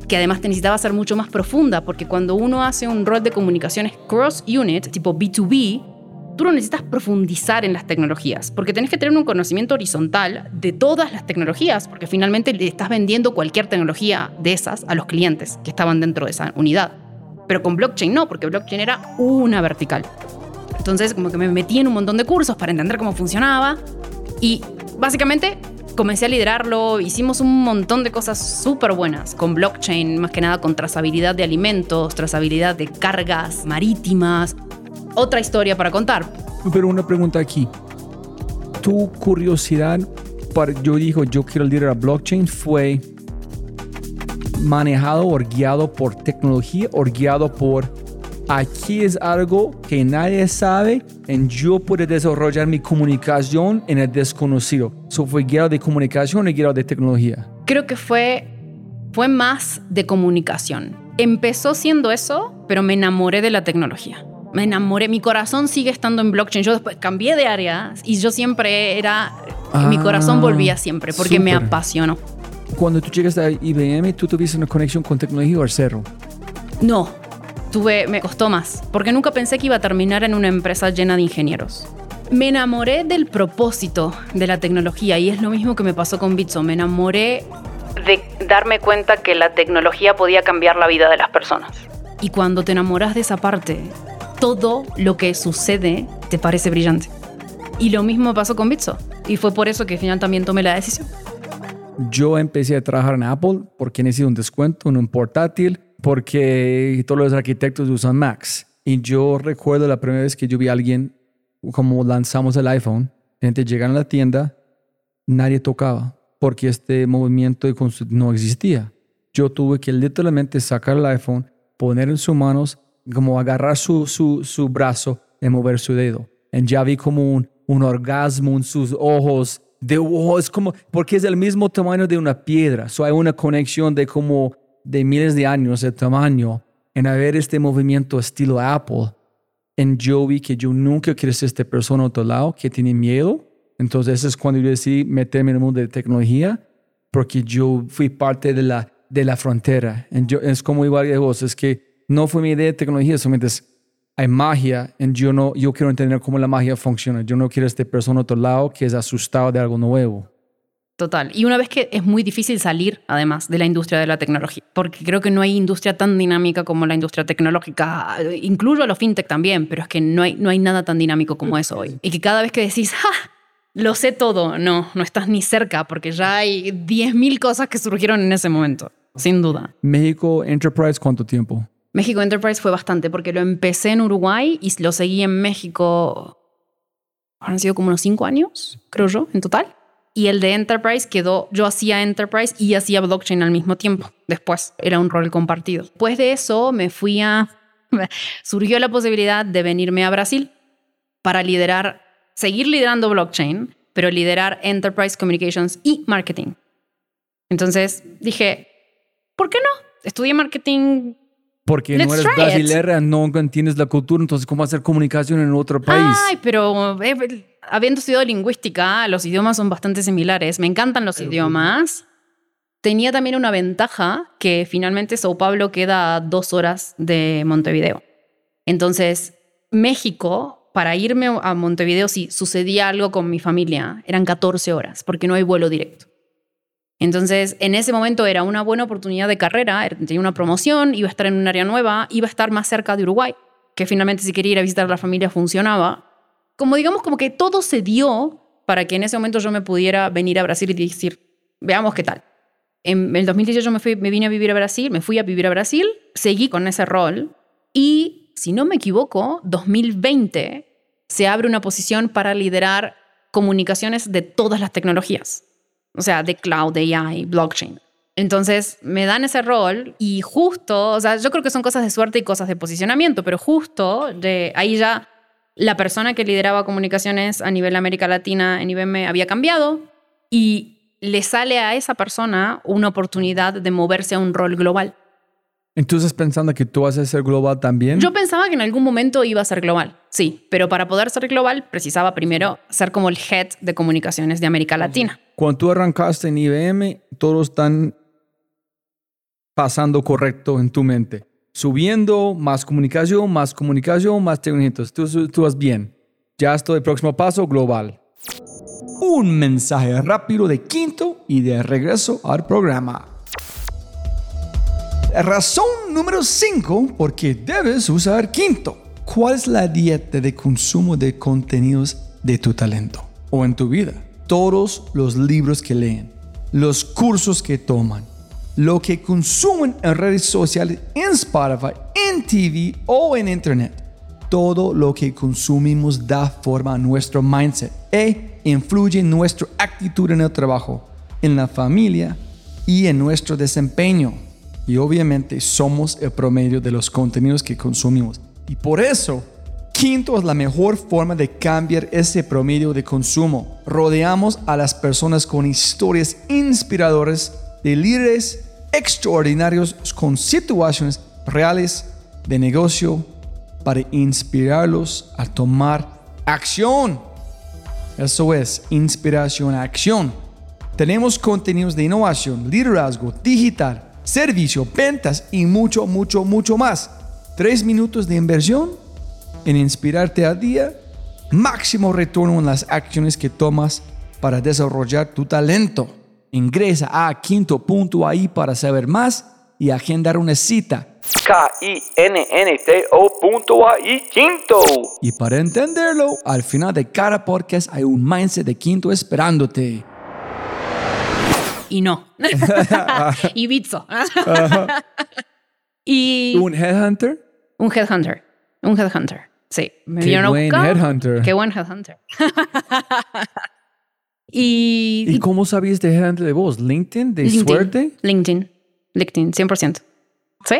que además necesitaba ser mucho más profunda, porque cuando uno hace un rol de comunicaciones cross-unit, tipo B2B, tú no necesitas profundizar en las tecnologías, porque tenés que tener un conocimiento horizontal de todas las tecnologías, porque finalmente le estás vendiendo cualquier tecnología de esas a los clientes que estaban dentro de esa unidad. Pero con blockchain no, porque blockchain era una vertical. Entonces, como que me metí en un montón de cursos para entender cómo funcionaba y básicamente comencé a liderarlo, hicimos un montón de cosas súper buenas con blockchain, más que nada con trazabilidad de alimentos, trazabilidad de cargas marítimas. Otra historia para contar. Pero una pregunta aquí. Tu curiosidad, para, yo digo, yo quiero liderar blockchain, fue manejado o guiado por tecnología o guiado por aquí es algo que nadie sabe y yo puedo desarrollar mi comunicación en el desconocido. ¿Eso fue guiado de comunicación o guiado de tecnología? Creo que fue, fue más de comunicación. Empezó siendo eso, pero me enamoré de la tecnología. Me enamoré, mi corazón sigue estando en blockchain. Yo después cambié de área y yo siempre era, mi corazón volvía siempre porque me apasionó. Cuando tú llegaste a IBM, ¿tú tuviste una conexión con tecnología o cero? No, tuve, me costó más, porque nunca pensé que iba a terminar en una empresa llena de ingenieros. Me enamoré del propósito de la tecnología y es lo mismo que me pasó con Bitso. Me enamoré de darme cuenta que la tecnología podía cambiar la vida de las personas. Y cuando te enamoras de esa parte, todo lo que sucede te parece brillante. Y lo mismo pasó con Bitso. Y fue por eso que al final también tomé la decisión. Yo empecé a trabajar en Apple porque necesito un descuento en un portátil, porque todos los arquitectos usan Macs. Y yo recuerdo la primera vez que yo vi a alguien, como lanzamos el iPhone, gente llega a la tienda, nadie tocaba, porque este movimiento de no existía. Yo tuve que literalmente sacar el iPhone, poner en sus manos, como agarrar su, su, su brazo y mover su dedo. Y ya vi como un, un orgasmo en sus ojos, de wow, es como, porque es el mismo tamaño de una piedra. So hay una conexión de como de miles de años de tamaño en haber este movimiento estilo Apple. En yo vi que yo nunca quiero ser esta persona a otro lado que tiene miedo. Entonces es cuando yo decidí meterme en el mundo de tecnología porque yo fui parte de la, de la frontera. En yo, es como igual de vos, es que no fue mi idea de tecnología, solamente es, hay magia, y yo, no, yo quiero entender cómo la magia funciona. Yo no quiero esta persona a otro lado que es asustado de algo nuevo. Total. Y una vez que es muy difícil salir, además, de la industria de la tecnología, porque creo que no hay industria tan dinámica como la industria tecnológica. Incluyo a los fintech también, pero es que no hay, no hay nada tan dinámico como eso hoy. Y que cada vez que decís, ¡ja! Lo sé todo, no, no estás ni cerca, porque ya hay 10.000 cosas que surgieron en ese momento, sin duda. México Enterprise, ¿cuánto tiempo? México Enterprise fue bastante, porque lo empecé en Uruguay y lo seguí en México. Han sido como unos cinco años, creo yo, en total. Y el de Enterprise quedó, yo hacía Enterprise y hacía blockchain al mismo tiempo. Después era un rol compartido. Después de eso me fui a... Surgió la posibilidad de venirme a Brasil para liderar, seguir liderando blockchain, pero liderar Enterprise Communications y Marketing. Entonces dije, ¿por qué no? Estudié marketing Porque Let's no eres try it. brasilera, no entiendes la cultura, entonces ¿cómo hacer comunicación en otro país? Ay, pero eh, habiendo estudiado lingüística, los idiomas son bastante similares. Me encantan los idiomas. Tenía también una ventaja que finalmente Sao Paulo queda a dos horas de Montevideo. Entonces, México, para irme a Montevideo, si sucedía algo con mi familia, eran 14 horas, porque no hay vuelo directo. Entonces, en ese momento era una buena oportunidad de carrera, era- tenía una promoción, iba a estar en un área nueva, iba a estar más cerca de Uruguay, que finalmente si quería ir a visitar a la familia funcionaba. Como digamos, como que todo se dio para que en ese momento yo me pudiera venir a Brasil y decir, veamos qué tal. En el 2018 me, me vine a vivir a Brasil, me fui a vivir a Brasil, seguí con ese rol y, si no me equivoco, 2020 se abre una posición para liderar comunicaciones de todas las tecnologías. O sea, de cloud, de AI, blockchain. Entonces me dan ese rol y justo, o sea, yo creo que son cosas de suerte y cosas de posicionamiento, pero justo de ahí ya la persona que lideraba comunicaciones a nivel América Latina en IBM había cambiado y le sale a esa persona una oportunidad de moverse a un rol global. Entonces pensando que tú vas a ser global también. Yo pensaba que en algún momento iba a ser global, sí, pero para poder ser global precisaba primero ser como el head de comunicaciones de América Latina. Cuando tú arrancaste en IBM, todos están pasando correcto en tu mente. Subiendo, más comunicación, más comunicación, más tecnología. Entonces, Tú, tú vas bien. Ya estoy próximo paso, global. Un mensaje rápido de quinto y de regreso al programa. Razón número 5 por qué debes usar quinto. ¿Cuál es la dieta de consumo de contenidos de tu talento o en tu vida? Todos los libros que leen, los cursos que toman, lo que consumen en redes sociales, en Spotify, en TV o en Internet. Todo lo que consumimos da forma a nuestro mindset e influye en nuestra actitud en el trabajo, en la familia y en nuestro desempeño. Y obviamente somos el promedio de los contenidos que consumimos. Y por eso, quinto es la mejor forma de cambiar ese promedio de consumo. Rodeamos a las personas con historias inspiradoras de líderes extraordinarios con situaciones reales de negocio para inspirarlos a tomar acción. Eso es inspiración a acción. Tenemos contenidos de innovación, liderazgo, digital, servicio, ventas y mucho, mucho, mucho más. Tres minutos de inversión en inspirarte a día, máximo retorno en las acciones que tomas para desarrollar tu talento. Ingresa a quinto.ai para saber más y agendar una cita. K-I-N-N-T-O.ai quinto. Y para entenderlo, al final de cada podcast hay un mindset de quinto esperándote. Y no. y Bitso. y ¿Un headhunter? un headhunter. Un headhunter. Sí. Me Qué vinieron a buen buscar. headhunter. Qué buen headhunter. y, ¿Y cómo sabías de headhunter de vos? ¿LinkedIn? ¿De LinkedIn. suerte? LinkedIn. LinkedIn, 100%. ¿Sí?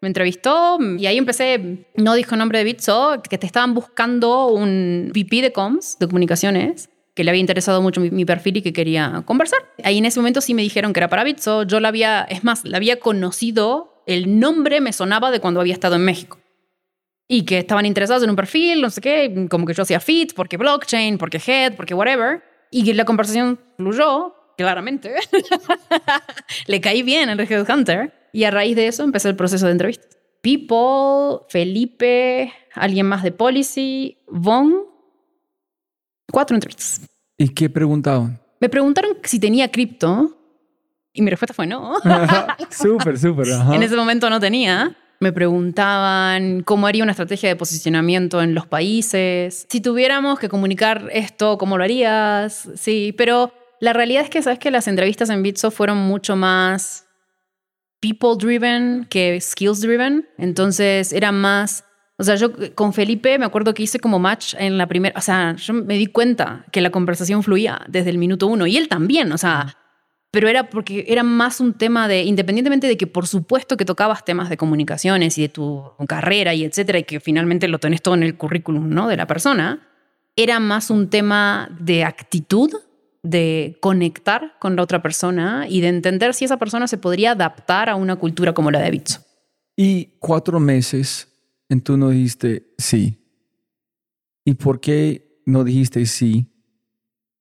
Me entrevistó y ahí empecé, no dijo nombre de Bitso, que te estaban buscando un VP de comms, de comunicaciones, que le había interesado mucho mi, perfil y que quería conversar. Ahí en ese momento sí me dijeron que era para Bitso. Yo la había, es más, la había conocido, el nombre me sonaba de cuando había estado en México. Y que estaban interesados en un perfil, no sé qué, como que yo hacía fit, porque blockchain, porque head, porque whatever. Y que la conversación fluyó, claramente. Le caí bien al Headhunter. Y a raíz de eso empecé el proceso de entrevistas. People, Felipe, alguien más de Policy, Von. Cuatro entrevistas. ¿Y qué preguntaban? Me preguntaron si tenía cripto. Y mi respuesta fue no. súper, súper. En ese momento no tenía. Me preguntaban cómo haría una estrategia de posicionamiento en los países. Si tuviéramos que comunicar esto, ¿cómo lo harías? Sí, pero la realidad es que, ¿sabes que Las entrevistas en Bitso fueron mucho más people driven que skills driven. Entonces era más... O sea, yo con Felipe me acuerdo que hice como match en la primera... O sea, yo me di cuenta que la conversación fluía desde el minuto uno. Y él también, o sea pero era porque era más un tema de, independientemente de que por supuesto que tocabas temas de comunicaciones y de tu carrera y etcétera, y que finalmente lo tenés todo en el currículum ¿no? de la persona, era más un tema de actitud, de conectar con la otra persona y de entender si esa persona se podría adaptar a una cultura como la de Bitso. Y cuatro meses, en tú no dijiste sí. ¿Y por qué no dijiste sí?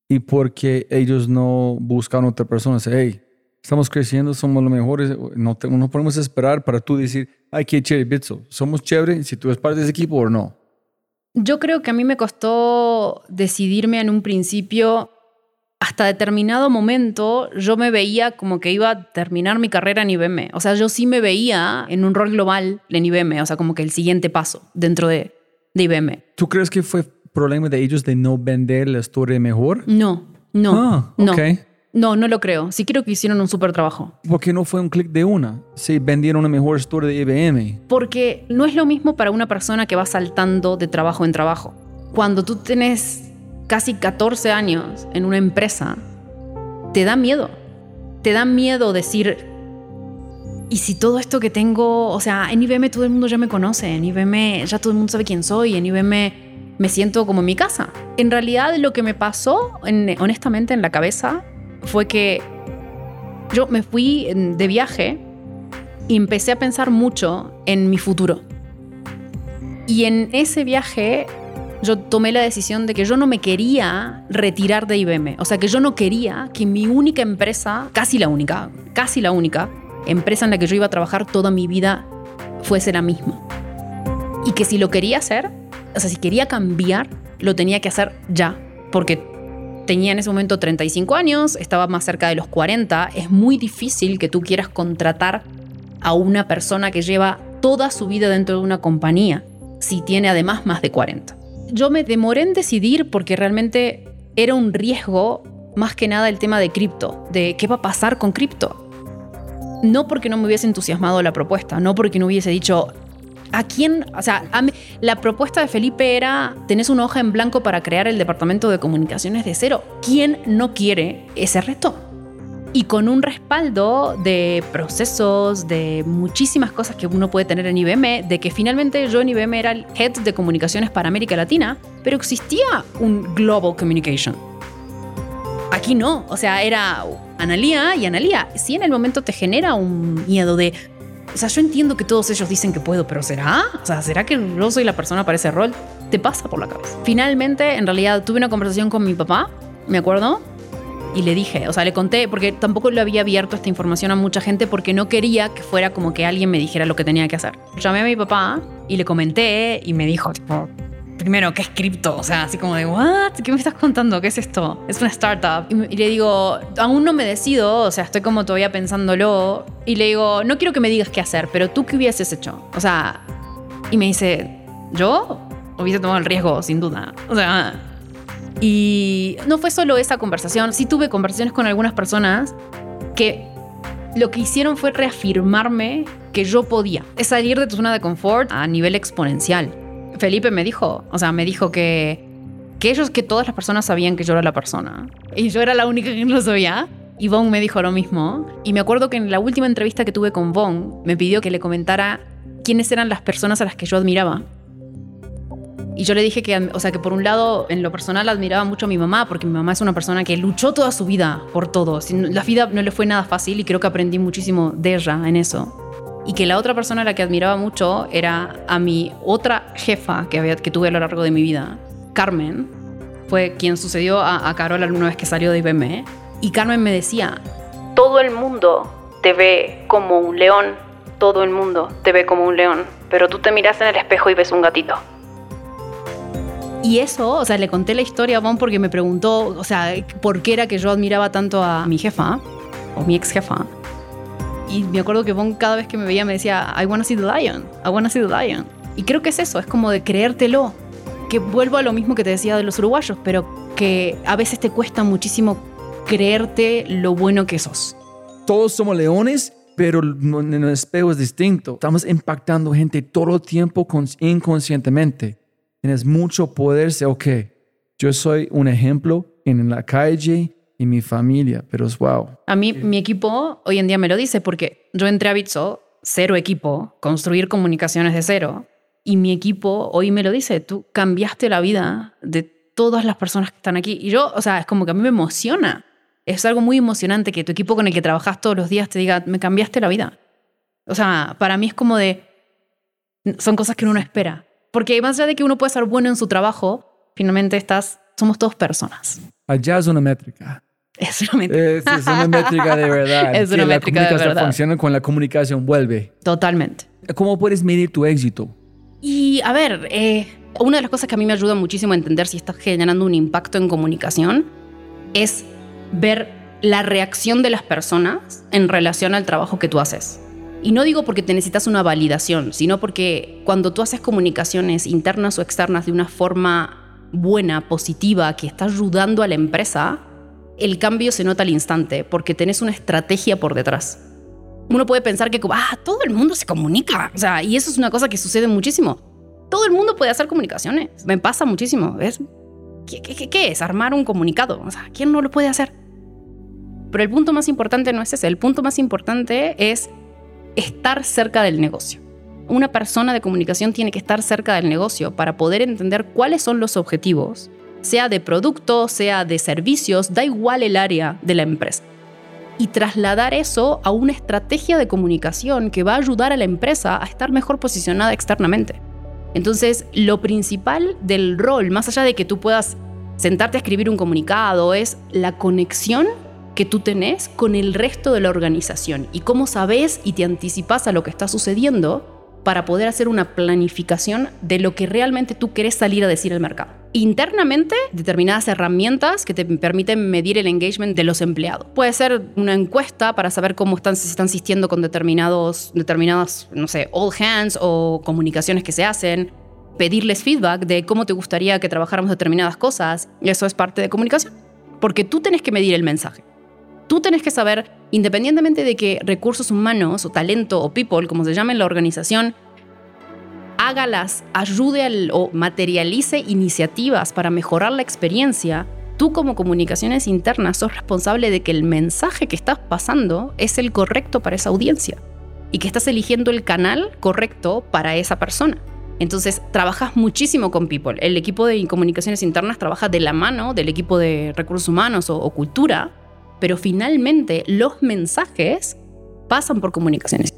¿Y por qué ellos no buscan otra persona? Dice, hey, estamos creciendo, somos los mejores, no, te- no podemos esperar para tú decir, ay, qué chévere, Bitso, somos chévere si tú eres parte de ese equipo o no. Yo creo que a mí me costó decidirme en un principio. Hasta determinado momento yo me veía como que iba a terminar mi carrera en IBM. O sea, yo sí me veía en un rol global en IBM, o sea, como que el siguiente paso dentro de, de IBM. ¿Tú crees que fue problema de ellos de no vender la historia mejor? No, no, Ah, no. No, no lo creo. Sí creo que hicieron un súper trabajo. ¿Por qué no fue un clic de una? Si vendieron una mejor historia de IBM. Porque no es lo mismo para una persona que va saltando de trabajo en trabajo. Cuando tú tienes casi 14 años en una empresa, te da miedo. Te da miedo decir, ¿y si todo esto que tengo, o sea, en IBM todo el mundo ya me conoce, en IBM ya todo el mundo sabe quién soy, en IBM me siento como en mi casa? En realidad lo que me pasó, en- honestamente, en la cabeza fue que yo me fui en- de viaje y empecé a pensar mucho en mi futuro. Y en ese viaje yo tomé la decisión de que yo no me quería retirar de IBM. O sea, que yo no quería que mi única empresa, casi la única, casi la única empresa en la que yo iba a trabajar toda mi vida fuese la misma. Y que si lo quería hacer, o sea, si quería cambiar, lo tenía que hacer ya. Porque tenía en ese momento 35 años, estaba más cerca de los 40. Es muy difícil que tú quieras contratar a una persona que lleva toda su vida dentro de una compañía si tiene además más de 40. Yo me demoré en decidir porque realmente era un riesgo más que nada el tema de cripto, de qué va a pasar con cripto. No porque no me hubiese entusiasmado la propuesta, no porque no hubiese dicho, ¿a quién? O sea, la propuesta de Felipe era, tenés una hoja en blanco para crear el departamento de comunicaciones de cero. ¿Quién no quiere ese reto? Y con un respaldo de procesos, de muchísimas cosas que uno puede tener en IBM, de que finalmente yo en IBM era el head de comunicaciones para América Latina, pero existía un Global Communication. Aquí no, o sea, era Analía y Analía. Sí en el momento te genera un miedo de, O sea, yo entiendo que todos ellos dicen que puedo, pero ¿será? O sea, ¿será que yo soy la persona para ese rol? Te pasa por la cabeza. Finalmente, en realidad, tuve una conversación con mi papá, me acuerdo, y le dije, o sea, le conté, porque tampoco le había abierto esta información a mucha gente porque no quería que fuera como que alguien me dijera lo que tenía que hacer. Llamé a mi papá y le comenté y me dijo, tipo, primero, ¿qué es cripto? O sea, así como de, ¿what? ¿Qué me estás contando? ¿Qué es esto? Es una startup. Y, y le digo, aún no me decido, o sea, estoy como todavía pensándolo. Y le digo, no quiero que me digas qué hacer, pero tú qué hubieses hecho. O sea, y me dice, ¿yo? Hubiese tomado el riesgo, sin duda. O sea, y no fue solo esa conversación, sí tuve conversaciones con algunas personas que lo que hicieron fue reafirmarme que yo podía. Es salir de tu zona de confort a nivel exponencial. Felipe me dijo, o sea, me dijo que, ellos, que todas las personas sabían que yo era la persona. Y yo era la única que no lo sabía. Y Von me dijo lo mismo. Y me acuerdo que en la última entrevista que tuve con Von, me pidió que le comentara quiénes eran las personas a las que yo admiraba. Y yo le dije que, o sea, que por un lado, en lo personal, admiraba mucho a mi mamá, porque mi mamá es una persona que luchó toda su vida por todo. La vida no le fue nada fácil y creo que aprendí muchísimo de ella en eso. Y que la otra persona a la que admiraba mucho era a mi otra jefa que, tuve a lo largo de mi vida, Carmen. Fue quien sucedió a, a Carol alguna vez que salió de IBM. Y Carmen me decía, Todo el mundo te ve como un león, todo el mundo te ve como un león, pero tú te miras en el espejo y ves un gatito. Y eso, o sea, le conté la historia a Bon porque me preguntó, o sea, por qué era que yo admiraba tanto a mi jefa, o mi ex jefa. Y me acuerdo que Bon cada vez que me veía me decía, I wanna see the lion, I wanna see the lion. Y creo que es eso, es como de creértelo. Que vuelvo a lo mismo que te decía de los uruguayos, pero que a veces te cuesta muchísimo creerte lo bueno que sos. Todos somos leones, pero en el espejo es distinto. Estamos impactando gente todo el tiempo cons- inconscientemente. Tienes mucho poder, sé, ok, yo soy un ejemplo en la calle y mi familia, pero es wow. A mí, mi equipo hoy en día me lo dice porque yo entré a Bitso, cero equipo, construir comunicaciones de cero. Y mi equipo hoy me lo dice, tú cambiaste la vida de todas las personas que están aquí. Y yo, o sea, es como que a mí me emociona. Es algo muy emocionante que tu equipo con el que trabajas todos los días te diga, me cambiaste la vida. O sea, para mí es como de, son cosas que uno no espera. Porque más allá de que uno puede ser bueno en su trabajo, finalmente estás, somos todos personas. Allá es una métrica. Es una mentira. Es, es una métrica de verdad. Es una Que métrica de La comunicación verdad. funciona con la comunicación vuelve. Totalmente. ¿Cómo puedes medir tu éxito? Y a ver, eh, una de las cosas que a mí me ayuda muchísimo a entender si estás generando un impacto en comunicación es ver la reacción de las personas en relación al trabajo que tú haces. Y no digo porque te necesitas una validación, sino porque cuando tú haces comunicaciones internas o externas de una forma buena, positiva, que está ayudando a la empresa, el cambio se nota al instante porque tenés una estrategia por detrás uno puede pensar que ah, todo el mundo se comunica. O sea, y eso es una cosa que sucede muchísimo. Todo el mundo puede hacer comunicaciones. Me pasa muchísimo. ¿ves? ¿Qué, qué, qué- qué es? Armar un comunicado. O sea, ¿quién no lo puede hacer? Pero el punto más importante no es ese. El punto más importante es estar cerca del negocio. Una persona de comunicación tiene que estar cerca del negocio para poder entender cuáles son los objetivos, sea de producto, sea de servicios, da igual el área de la empresa y trasladar eso a una estrategia de comunicación que va a ayudar a la empresa a estar mejor posicionada externamente. Entonces, lo principal del rol, más allá de que tú puedas sentarte a escribir un comunicado, es la conexión que tú tenés con el resto de la organización y cómo sabes y te anticipas a lo que está sucediendo para poder hacer una planificación de lo que realmente tú querés salir a decir al mercado. Internamente, determinadas herramientas que te permiten medir el engagement de los empleados. Puede ser una encuesta para saber cómo están, se están asistiendo con determinados, determinadas, no sé, all hands o comunicaciones que se hacen. Pedirles feedback de cómo te gustaría que trabajáramos determinadas cosas. Eso es parte de comunicación. Porque tú tenés que medir el mensaje. Tú tenés que saber, independientemente de que recursos humanos o talento o people, como se llame en la organización, hágalas, ayude o materialice iniciativas para mejorar la experiencia, tú como comunicaciones internas sos responsable de que el mensaje que estás pasando es el correcto para esa audiencia y que estás eligiendo el canal correcto para esa persona. Entonces, trabajas muchísimo con people. El equipo de comunicaciones internas trabaja de la mano del equipo de recursos humanos o cultura, pero finalmente los mensajes pasan por comunicaciones.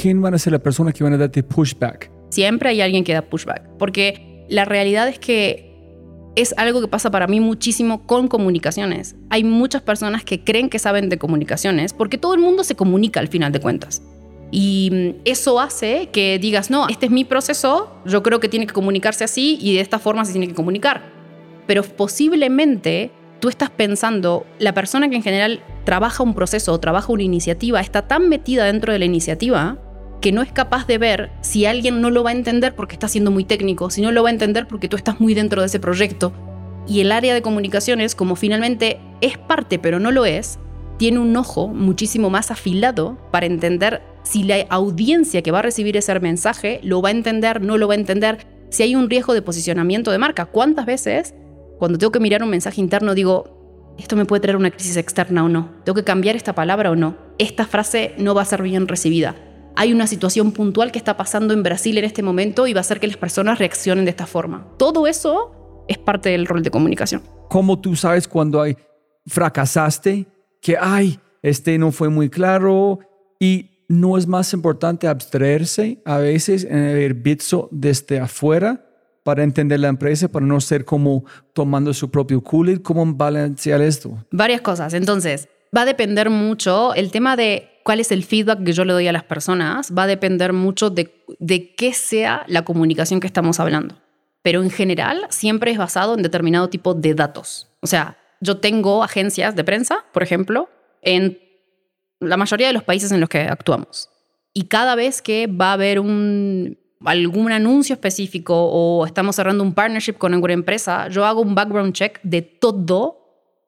¿quién van a ser la persona que van a darte pushback? Siempre hay alguien que da pushback, porque la realidad es que es algo que pasa para mí muchísimo con comunicaciones. Hay muchas personas que creen que saben de comunicaciones porque todo el mundo se comunica al final de cuentas. Y mm, eso hace que digas, no, este es mi proceso, yo creo que tiene que comunicarse así y de esta forma se tiene que comunicar. Pero posiblemente tú estás pensando, la persona que en general trabaja un proceso o trabaja una iniciativa está tan metida dentro de la iniciativa que no es capaz de ver si alguien no lo va a entender porque está siendo muy técnico, si no lo va a entender porque tú estás muy dentro de ese proyecto. Y el área de comunicaciones, como finalmente es parte pero no lo es, tiene un ojo muchísimo más afilado para entender si la audiencia que va a recibir ese mensaje lo va a entender, no lo va a entender, si hay un riesgo de posicionamiento de marca. ¿Cuántas veces cuando tengo que mirar un mensaje interno digo, esto me puede traer una crisis externa o no? ¿Tengo que cambiar esta palabra o no? Esta frase no va a ser bien recibida hay una situación puntual que está pasando en Brasil en este momento y va a hacer que las personas reaccionen de esta forma. Todo eso es parte del rol de comunicación. ¿Cómo tú sabes cuando hay, fracasaste? Que, ay, este no fue muy claro y no es más importante abstraerse a veces en el bitso desde afuera para entender la empresa, para no ser como tomando su propio cooler. ¿Cómo balancear esto? Varias cosas. Entonces, va a depender mucho el tema de cuál es el feedback que yo le doy a las personas va a depender mucho de, de qué sea la comunicación que estamos hablando. Pero en general siempre es basado en determinado tipo de datos. O sea, yo tengo agencias de prensa, por ejemplo, en la mayoría de los países en los que actuamos. Y cada vez que va a haber un, algún anuncio específico o estamos cerrando un partnership con alguna empresa, yo hago un background check de todo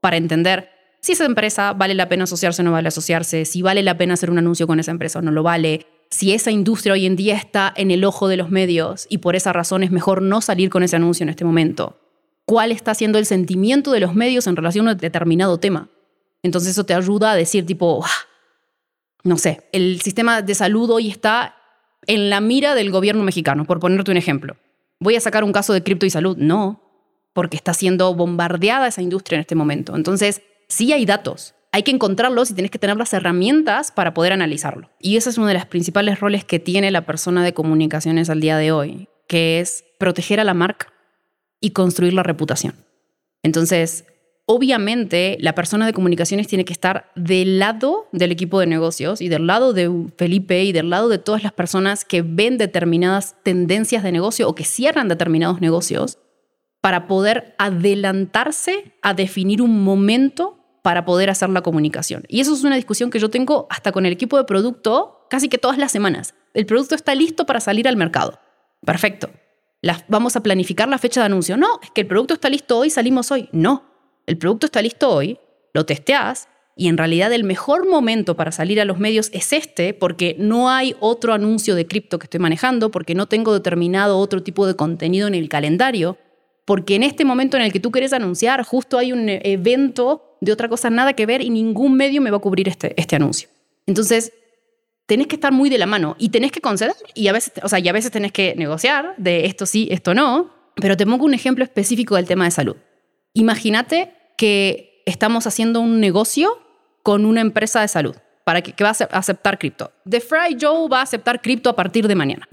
para entender si esa empresa vale la pena asociarse o no vale asociarse, si vale la pena hacer un anuncio con esa empresa o no lo vale, si esa industria hoy en día está en el ojo de los medios y por esa razón es mejor no salir con ese anuncio en este momento, cuál está siendo el sentimiento de los medios en relación a un determinado tema. Entonces eso te ayuda a decir tipo, ah, no sé, el sistema de salud hoy está en la mira del gobierno mexicano, por ponerte un ejemplo. ¿Voy a sacar un caso de cripto y salud? No, porque está siendo bombardeada esa industria en este momento. Entonces, sí hay datos, hay que encontrarlos y tienes que tener las herramientas para poder analizarlo. Y ese es uno de los principales roles que tiene la persona de comunicaciones al día de hoy, que es proteger a la marca y construir la reputación. Entonces, obviamente, la persona de comunicaciones tiene que estar del lado del equipo de negocios y del lado de Felipe y del lado de todas las personas que ven determinadas tendencias de negocio o que cierran determinados negocios para poder adelantarse a definir un momento para poder hacer la comunicación. Y eso es una discusión que yo tengo hasta con el equipo de producto casi que todas las semanas. El producto está listo para salir al mercado. Perfecto. vamos a planificar la fecha de anuncio. No, es que el producto está listo hoy, salimos hoy. No, el producto está listo hoy, lo testeas y en realidad el mejor momento para salir a los medios es este porque no hay otro anuncio de cripto que estoy manejando, porque no tengo determinado otro tipo de contenido en el calendario, porque en este momento en el que tú quieres anunciar, justo hay un evento de otra cosa nada que ver y ningún medio me va a cubrir este, este anuncio. Entonces, tenés que estar muy de la mano y tenés que conceder y a veces, o sea, y a veces tenés que negociar de esto sí, esto no, pero te pongo un ejemplo específico del tema de salud. Imagínate que estamos haciendo un negocio con una empresa de salud para que, va a aceptar cripto. The Fry Joe va a aceptar cripto a partir de mañana.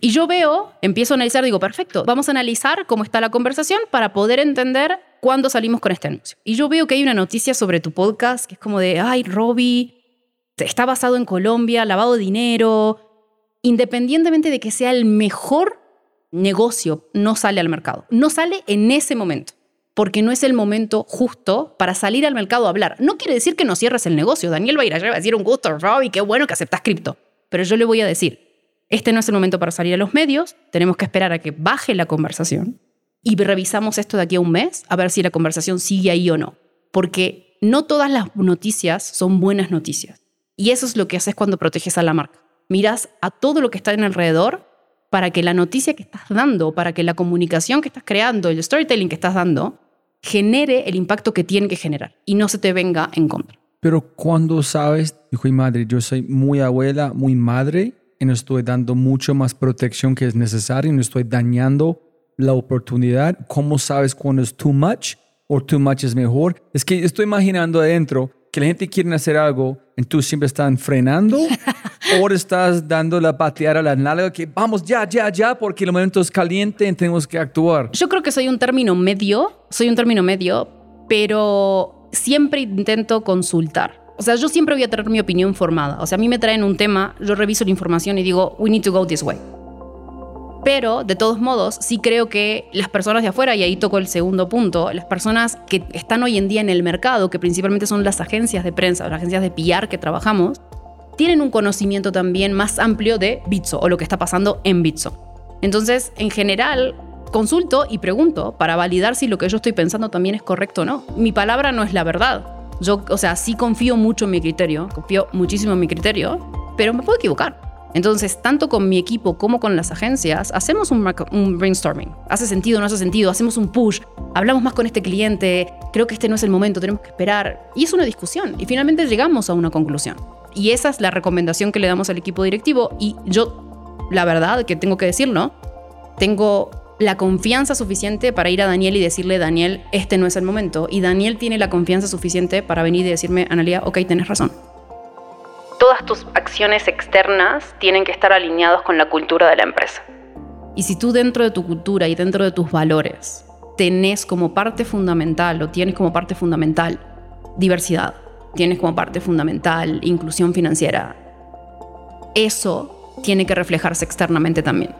Y yo veo, empiezo a analizar, digo, perfecto, vamos a analizar cómo está la conversación para poder entender cuándo salimos con este anuncio. Y yo veo que hay una noticia sobre tu podcast que es como de, ay, Robbie, está basado en Colombia, lavado de dinero. Independientemente de que sea el mejor negocio, no sale al mercado. No sale en ese momento, porque no es el momento justo para salir al mercado a hablar. No quiere decir que no cierres el negocio. Daniel va a ir allá y va a decir un gusto, Robbie, qué bueno que aceptas cripto. Pero yo le voy a decir, este no es el momento para salir a los medios, tenemos que esperar a que baje la conversación y revisamos esto de aquí a un mes a ver si la conversación sigue ahí o no. Porque no todas las noticias son buenas noticias. Y eso es lo que haces cuando proteges a la marca. Miras a todo lo que está en alrededor para que la noticia que estás dando, para que la comunicación que estás creando, el storytelling que estás dando, genere el impacto que tiene que generar y no se te venga en contra. Pero cuando sabes, hijo y madre, yo soy muy abuela, muy madre, y no estoy dando mucho más protección que es necesario, no estoy dañando la oportunidad, ¿cómo sabes cuando es too much o too much es mejor? Es que estoy imaginando adentro que la gente quiere hacer algo y tú siempre están frenando o estás dando la pateada a la nalga que vamos ya, ya, ya, porque el momento es caliente y tenemos que actuar? Yo creo que soy un término medio, soy un término medio, pero siempre intento consultar. O sea, yo siempre voy a tener mi opinión formada. O sea, a mí me traen un tema, yo reviso la información y digo, we need to go this way. Pero, de todos modos, sí creo que las personas de afuera, y ahí toco el segundo punto, las personas que están hoy en día en el mercado, que principalmente son las agencias de prensa, las agencias de PR que trabajamos, tienen un conocimiento también más amplio de Bitso o lo que está pasando en Bitso. Entonces, en general, consulto y pregunto para validar si lo que yo estoy pensando también es correcto o no. Mi palabra no es la verdad. Yo, o sea, sí confío mucho en mi criterio, confío muchísimo en mi criterio, pero me puedo equivocar. Entonces, tanto con mi equipo como con las agencias, hacemos un, brainstorming. ¿Hace sentido no hace sentido? Hacemos un push. Hablamos más con este cliente. Creo que este no es el momento, tenemos que esperar. Y es una discusión. Y finalmente llegamos a una conclusión. Y esa es la recomendación que le damos al equipo directivo. Y yo, la verdad, que tengo que decirlo, tengo la confianza suficiente para ir a Daniel y decirle, Daniel, este no es el momento. Y Daniel tiene la confianza suficiente para venir y decirme, Analia, ok, tienes razón todas tus acciones externas tienen que estar alineados con la cultura de la empresa. Y si tú dentro de tu cultura y dentro de tus valores tenés como parte fundamental o tienes como parte fundamental diversidad, tienes como parte fundamental inclusión financiera, eso tiene que reflejarse externamente también.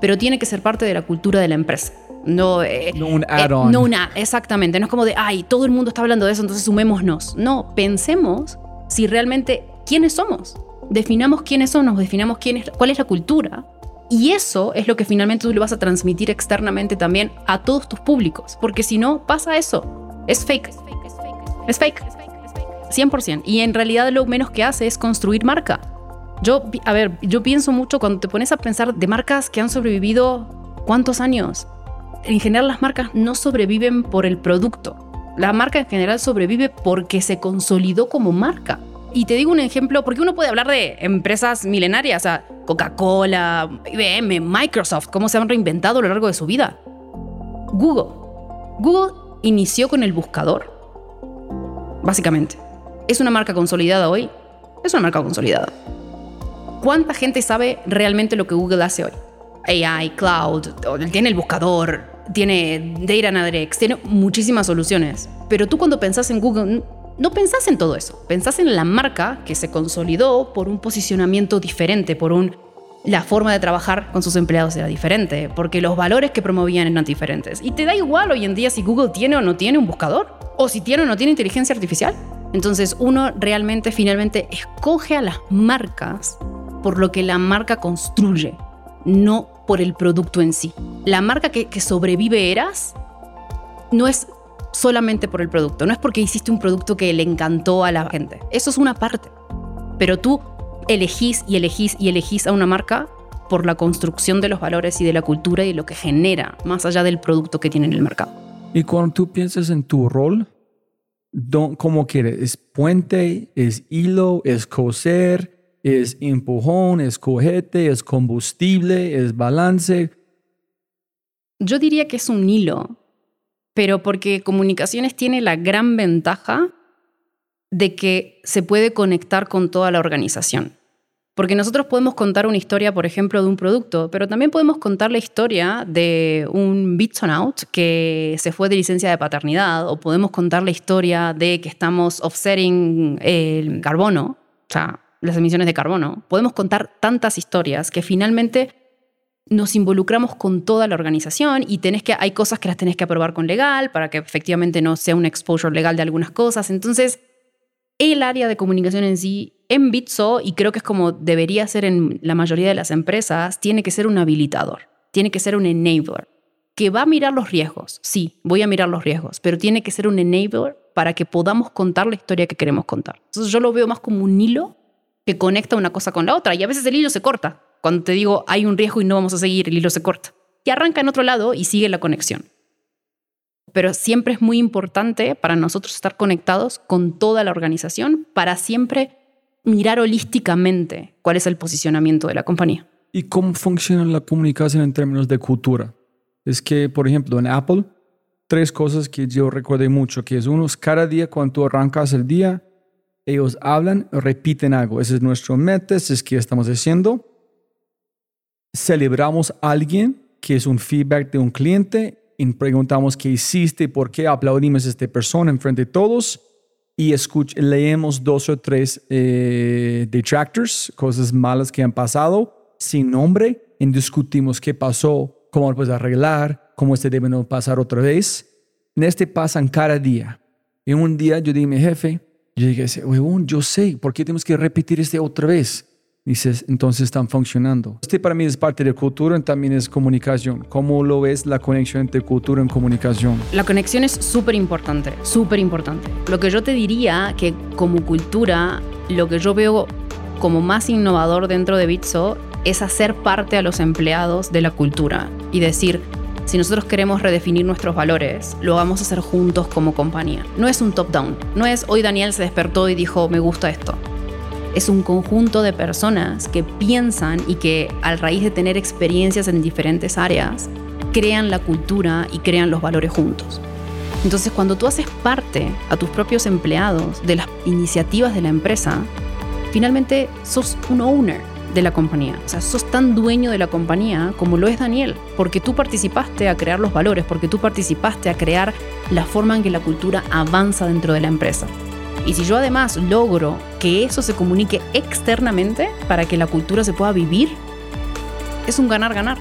Pero tiene que ser parte de la cultura de la empresa. No, eh, no un eh, add-on. no una, exactamente. No es como de, ay, todo el mundo está hablando de eso, entonces sumémonos. No, pensemos si realmente quiénes somos. Definamos quiénes somos, definamos quién es, cuál es la cultura. Y eso es lo que finalmente tú le vas a transmitir externamente también a todos tus públicos. Porque si no, pasa eso. Es fake. Es fake. 100%. Y en realidad lo menos que hace es construir marca. Yo, a ver, yo pienso mucho cuando te pones a pensar de marcas que han sobrevivido cuántos años. En general las marcas no sobreviven por el producto. La marca en general sobrevive porque se consolidó como marca. Y te digo un ejemplo, porque uno puede hablar de empresas milenarias, o Coca-Cola, IBM, Microsoft, cómo se han reinventado a lo largo de su vida. Google. Google inició con el buscador, básicamente. ¿Es una marca consolidada hoy? Es una marca consolidada. ¿Cuánta gente sabe realmente lo que Google hace hoy? AI, cloud, tiene el buscador, tiene Data Analytics, tiene muchísimas soluciones. Pero tú cuando pensás en Google, no pensás en todo eso, pensás en la marca que se consolidó por un posicionamiento diferente, por un la forma de trabajar con sus empleados era diferente, porque los valores que promovían eran diferentes. Y te da igual hoy en día si Google tiene o no tiene un buscador, o si tiene o no tiene inteligencia artificial. Entonces uno realmente finalmente escoge a las marcas por lo que la marca construye, no por el producto en sí. La marca que, que sobrevive eras no es solamente por el producto. No es porque hiciste un producto que le encantó a la gente. Eso es una parte. Pero tú elegís y elegís y elegís a una marca por la construcción de los valores y de la cultura y lo que genera, más allá del producto que tiene en el mercado. Y cuando tú piensas en tu rol, ¿cómo quieres? ¿Es puente? ¿Es hilo? ¿Es coser? ¿Es empujón? ¿Es cojete? ¿Es combustible? ¿Es balance? Yo diría que es un hilo, pero porque comunicaciones tiene la gran ventaja de que se puede conectar con toda la organización. Porque nosotros podemos contar una historia, por ejemplo, de un producto, pero también podemos contar la historia de un Bitsonaut que se fue de licencia de paternidad, o podemos contar la historia de que estamos offsetting el carbono, o sea, las emisiones de carbono. Podemos contar tantas historias que finalmente nos involucramos con toda la organización y tenés que, hay cosas que las tenés que aprobar con legal para que efectivamente no sea un exposure legal de algunas cosas. Entonces, el área de comunicación en sí, en Bitso, y creo que es como debería ser en la mayoría de las empresas, tiene que ser un habilitador, tiene que ser un enabler, que va a mirar los riesgos. Sí, voy a mirar los riesgos, pero tiene que ser un enabler para que podamos contar la historia que queremos contar. Entonces yo lo veo más como un hilo que conecta una cosa con la otra y a veces el hilo se corta cuando te digo hay un riesgo y no vamos a seguir, el hilo se corta. Y arranca en otro lado y sigue la conexión. Pero siempre es muy importante para nosotros estar conectados con toda la organización para siempre mirar holísticamente cuál es el posicionamiento de la compañía. ¿Y cómo funciona la comunicación en términos de cultura? Es que, por ejemplo, en Apple, tres cosas que yo recuerdo mucho, que es uno, cada día cuando tú arrancas el día, ellos hablan, repiten algo. Ese es nuestro meta, ese es que estamos haciendo. Celebramos a alguien que es un feedback de un cliente y preguntamos qué hiciste, por qué aplaudimos a esta persona enfrente de todos y leemos dos o tres eh, detractors, cosas malas que han pasado sin nombre y discutimos qué pasó, cómo lo puedes arreglar, cómo este debe no pasar otra vez. En este pasan cada día. Y un día yo dije a mi jefe, yo dije, huevón, yo sé, ¿por qué tenemos que repetir este otra vez? Dices, entonces están funcionando. Este para mí es parte de cultura y también es comunicación. ¿Cómo lo ves la conexión entre cultura y comunicación? La conexión es súper importante, súper importante. Lo que yo te diría que como cultura, lo que yo veo como más innovador dentro de Bitso es hacer parte a los empleados de la cultura y decir, si nosotros queremos redefinir nuestros valores, lo vamos a hacer juntos como compañía. No es un top-down, no es hoy Daniel se despertó y dijo, me gusta esto. Es un conjunto de personas que piensan y que a raíz de tener experiencias en diferentes áreas, crean la cultura y crean los valores juntos. Entonces, cuando tú haces parte a tus propios empleados de las iniciativas de la empresa, finalmente sos un owner de la compañía. O sea, sos tan dueño de la compañía como lo es Daniel, porque tú participaste a crear los valores, porque tú participaste a crear la forma en que la cultura avanza dentro de la empresa. Y si yo además logro que eso se comunique externamente para que la cultura se pueda vivir, es un ganar-ganar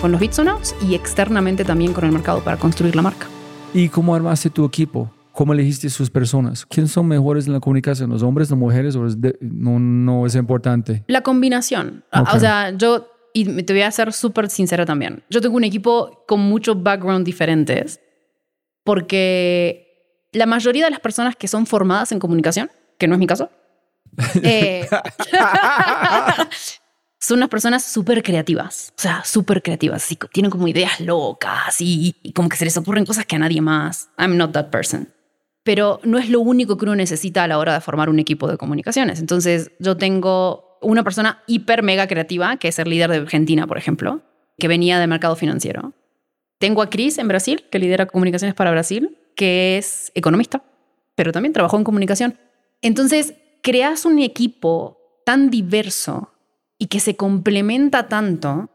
con los Bitsonauts y externamente también con el mercado para construir la marca. ¿Y cómo armaste tu equipo? ¿Cómo elegiste sus personas? ¿Quiénes son mejores en la comunicación? ¿Los hombres, las mujeres? O no, no es importante? La combinación. O sea, yo, y te voy a ser súper sincera también. Yo tengo un equipo con muchos backgrounds diferentes porque la mayoría de las personas que son formadas en comunicación, que no es mi caso, eh, son unas personas súper creativas, o sea, súper creativas, tienen como ideas locas y, y, como que se les ocurren cosas que a nadie más. I'm not that person pero no es lo único que uno necesita a la hora de formar un equipo de comunicaciones. Entonces, yo tengo una persona hiper mega creativa, que es el líder de Argentina, por ejemplo, que venía del mercado financiero. Tengo a Cris en Brasil, que lidera comunicaciones para Brasil, que es economista, pero también trabajó en comunicación. Entonces, creas un equipo tan diverso y que se complementa tanto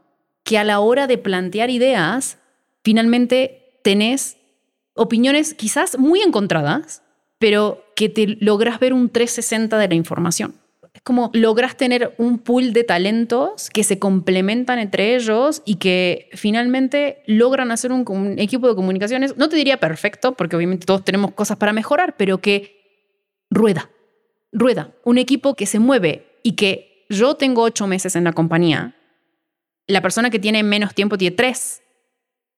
que a la hora de plantear ideas, finalmente tenés opiniones quizás muy encontradas, pero que te logras ver un 360 de la información. Es como logras tener un pool de talentos que se complementan entre ellos y que finalmente logran hacer un, equipo de comunicaciones, no te diría perfecto, porque obviamente todos tenemos cosas para mejorar, pero que rueda, rueda. Un equipo que se mueve y que yo tengo ocho meses en la compañía, la persona que tiene menos tiempo tiene tres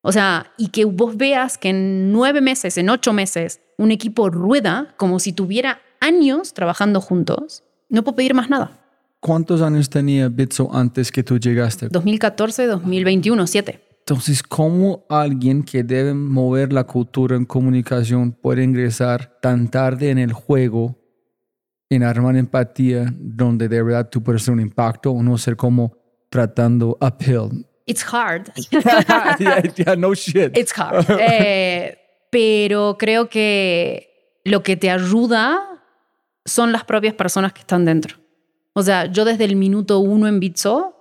o sea, y que vos veas que en nueve meses, en ocho meses, un equipo rueda como si tuviera años trabajando juntos, no puedo pedir más nada. ¿Cuántos años tenía Bitso antes que tú llegaste? 2014, 2021, siete. Entonces, ¿cómo alguien que debe mover la cultura en comunicación puede ingresar tan tarde en el juego, en armar empatía, donde de verdad tú puedes hacer un impacto o no ser como tratando uphill? It's hard. yeah, no shit. It's hard. Eh, pero creo que lo que te ayuda son las propias personas que están dentro. O sea, yo desde el minuto uno en Bitso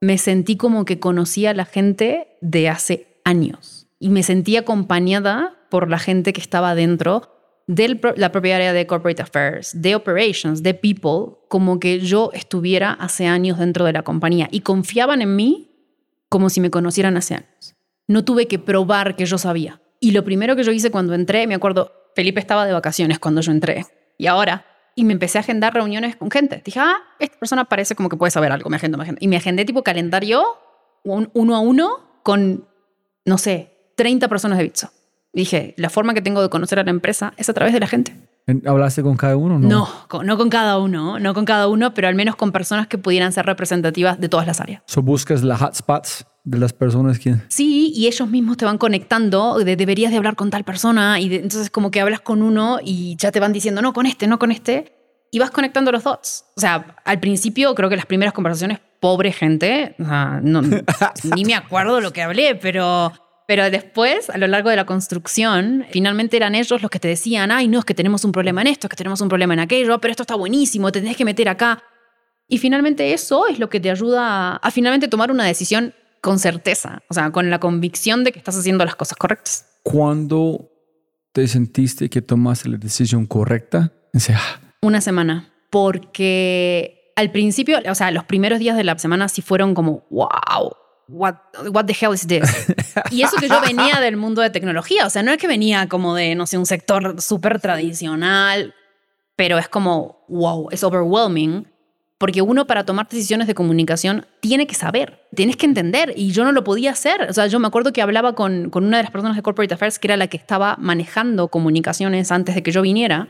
me sentí como que conocía a la gente de hace años y me sentí acompañada por la gente que estaba dentro de la propia área de corporate affairs, de operations, de people, como que yo estuviera hace años dentro de la compañía y confiaban en mí como si me conocieran hace años. No tuve que probar que yo sabía. Y lo primero que yo hice cuando entré, me acuerdo, Felipe estaba de vacaciones cuando yo entré. Y ahora, y me empecé a agendar reuniones con gente. Dije, ah, esta persona parece como que puede saber algo, me agendo, me agendo. Y me agendé tipo calendario un, uno a uno con, no sé, 30 personas de Bitso. dije, la forma que tengo de conocer a la empresa es a través de la gente. ¿Hablaste con cada uno? No, no, no con cada uno, no con cada uno, pero al menos con personas que pudieran ser representativas de todas las áreas. So buscas las hotspots de las personas que... Sí, y ellos mismos te van conectando, de, deberías de hablar con tal persona, y entonces como que hablas con uno y ya te van diciendo, no, con este, no con este, y vas conectando los dots. O sea, al principio creo que las primeras conversaciones, pobre gente, no, ni me acuerdo lo que hablé, pero Pero después, a lo largo de la construcción, finalmente eran ellos los que te decían, ay, no, es que tenemos un problema en esto, es que tenemos un problema en aquello, pero esto está buenísimo, te tenés que meter acá. Y finalmente eso es lo que te ayuda a, a finalmente tomar una decisión con certeza, o sea, con la convicción de que estás haciendo las cosas correctas. ¿Cuándo te sentiste que tomaste la decisión correcta? Dice, ah, Una semana, porque al principio, o sea, los primeros días de la semana sí fueron como, wow, what, what the hell is this? y eso que yo venía del mundo de tecnología, o sea, no es que venía como de, no sé, un sector súper tradicional, pero es como, wow, es overwhelming. Porque uno para tomar decisiones de comunicación tiene que saber, tienes que entender, y yo no lo podía hacer. O sea, yo me acuerdo que hablaba con, con una de las personas de Corporate Affairs, que era la que estaba manejando comunicaciones antes de que yo viniera,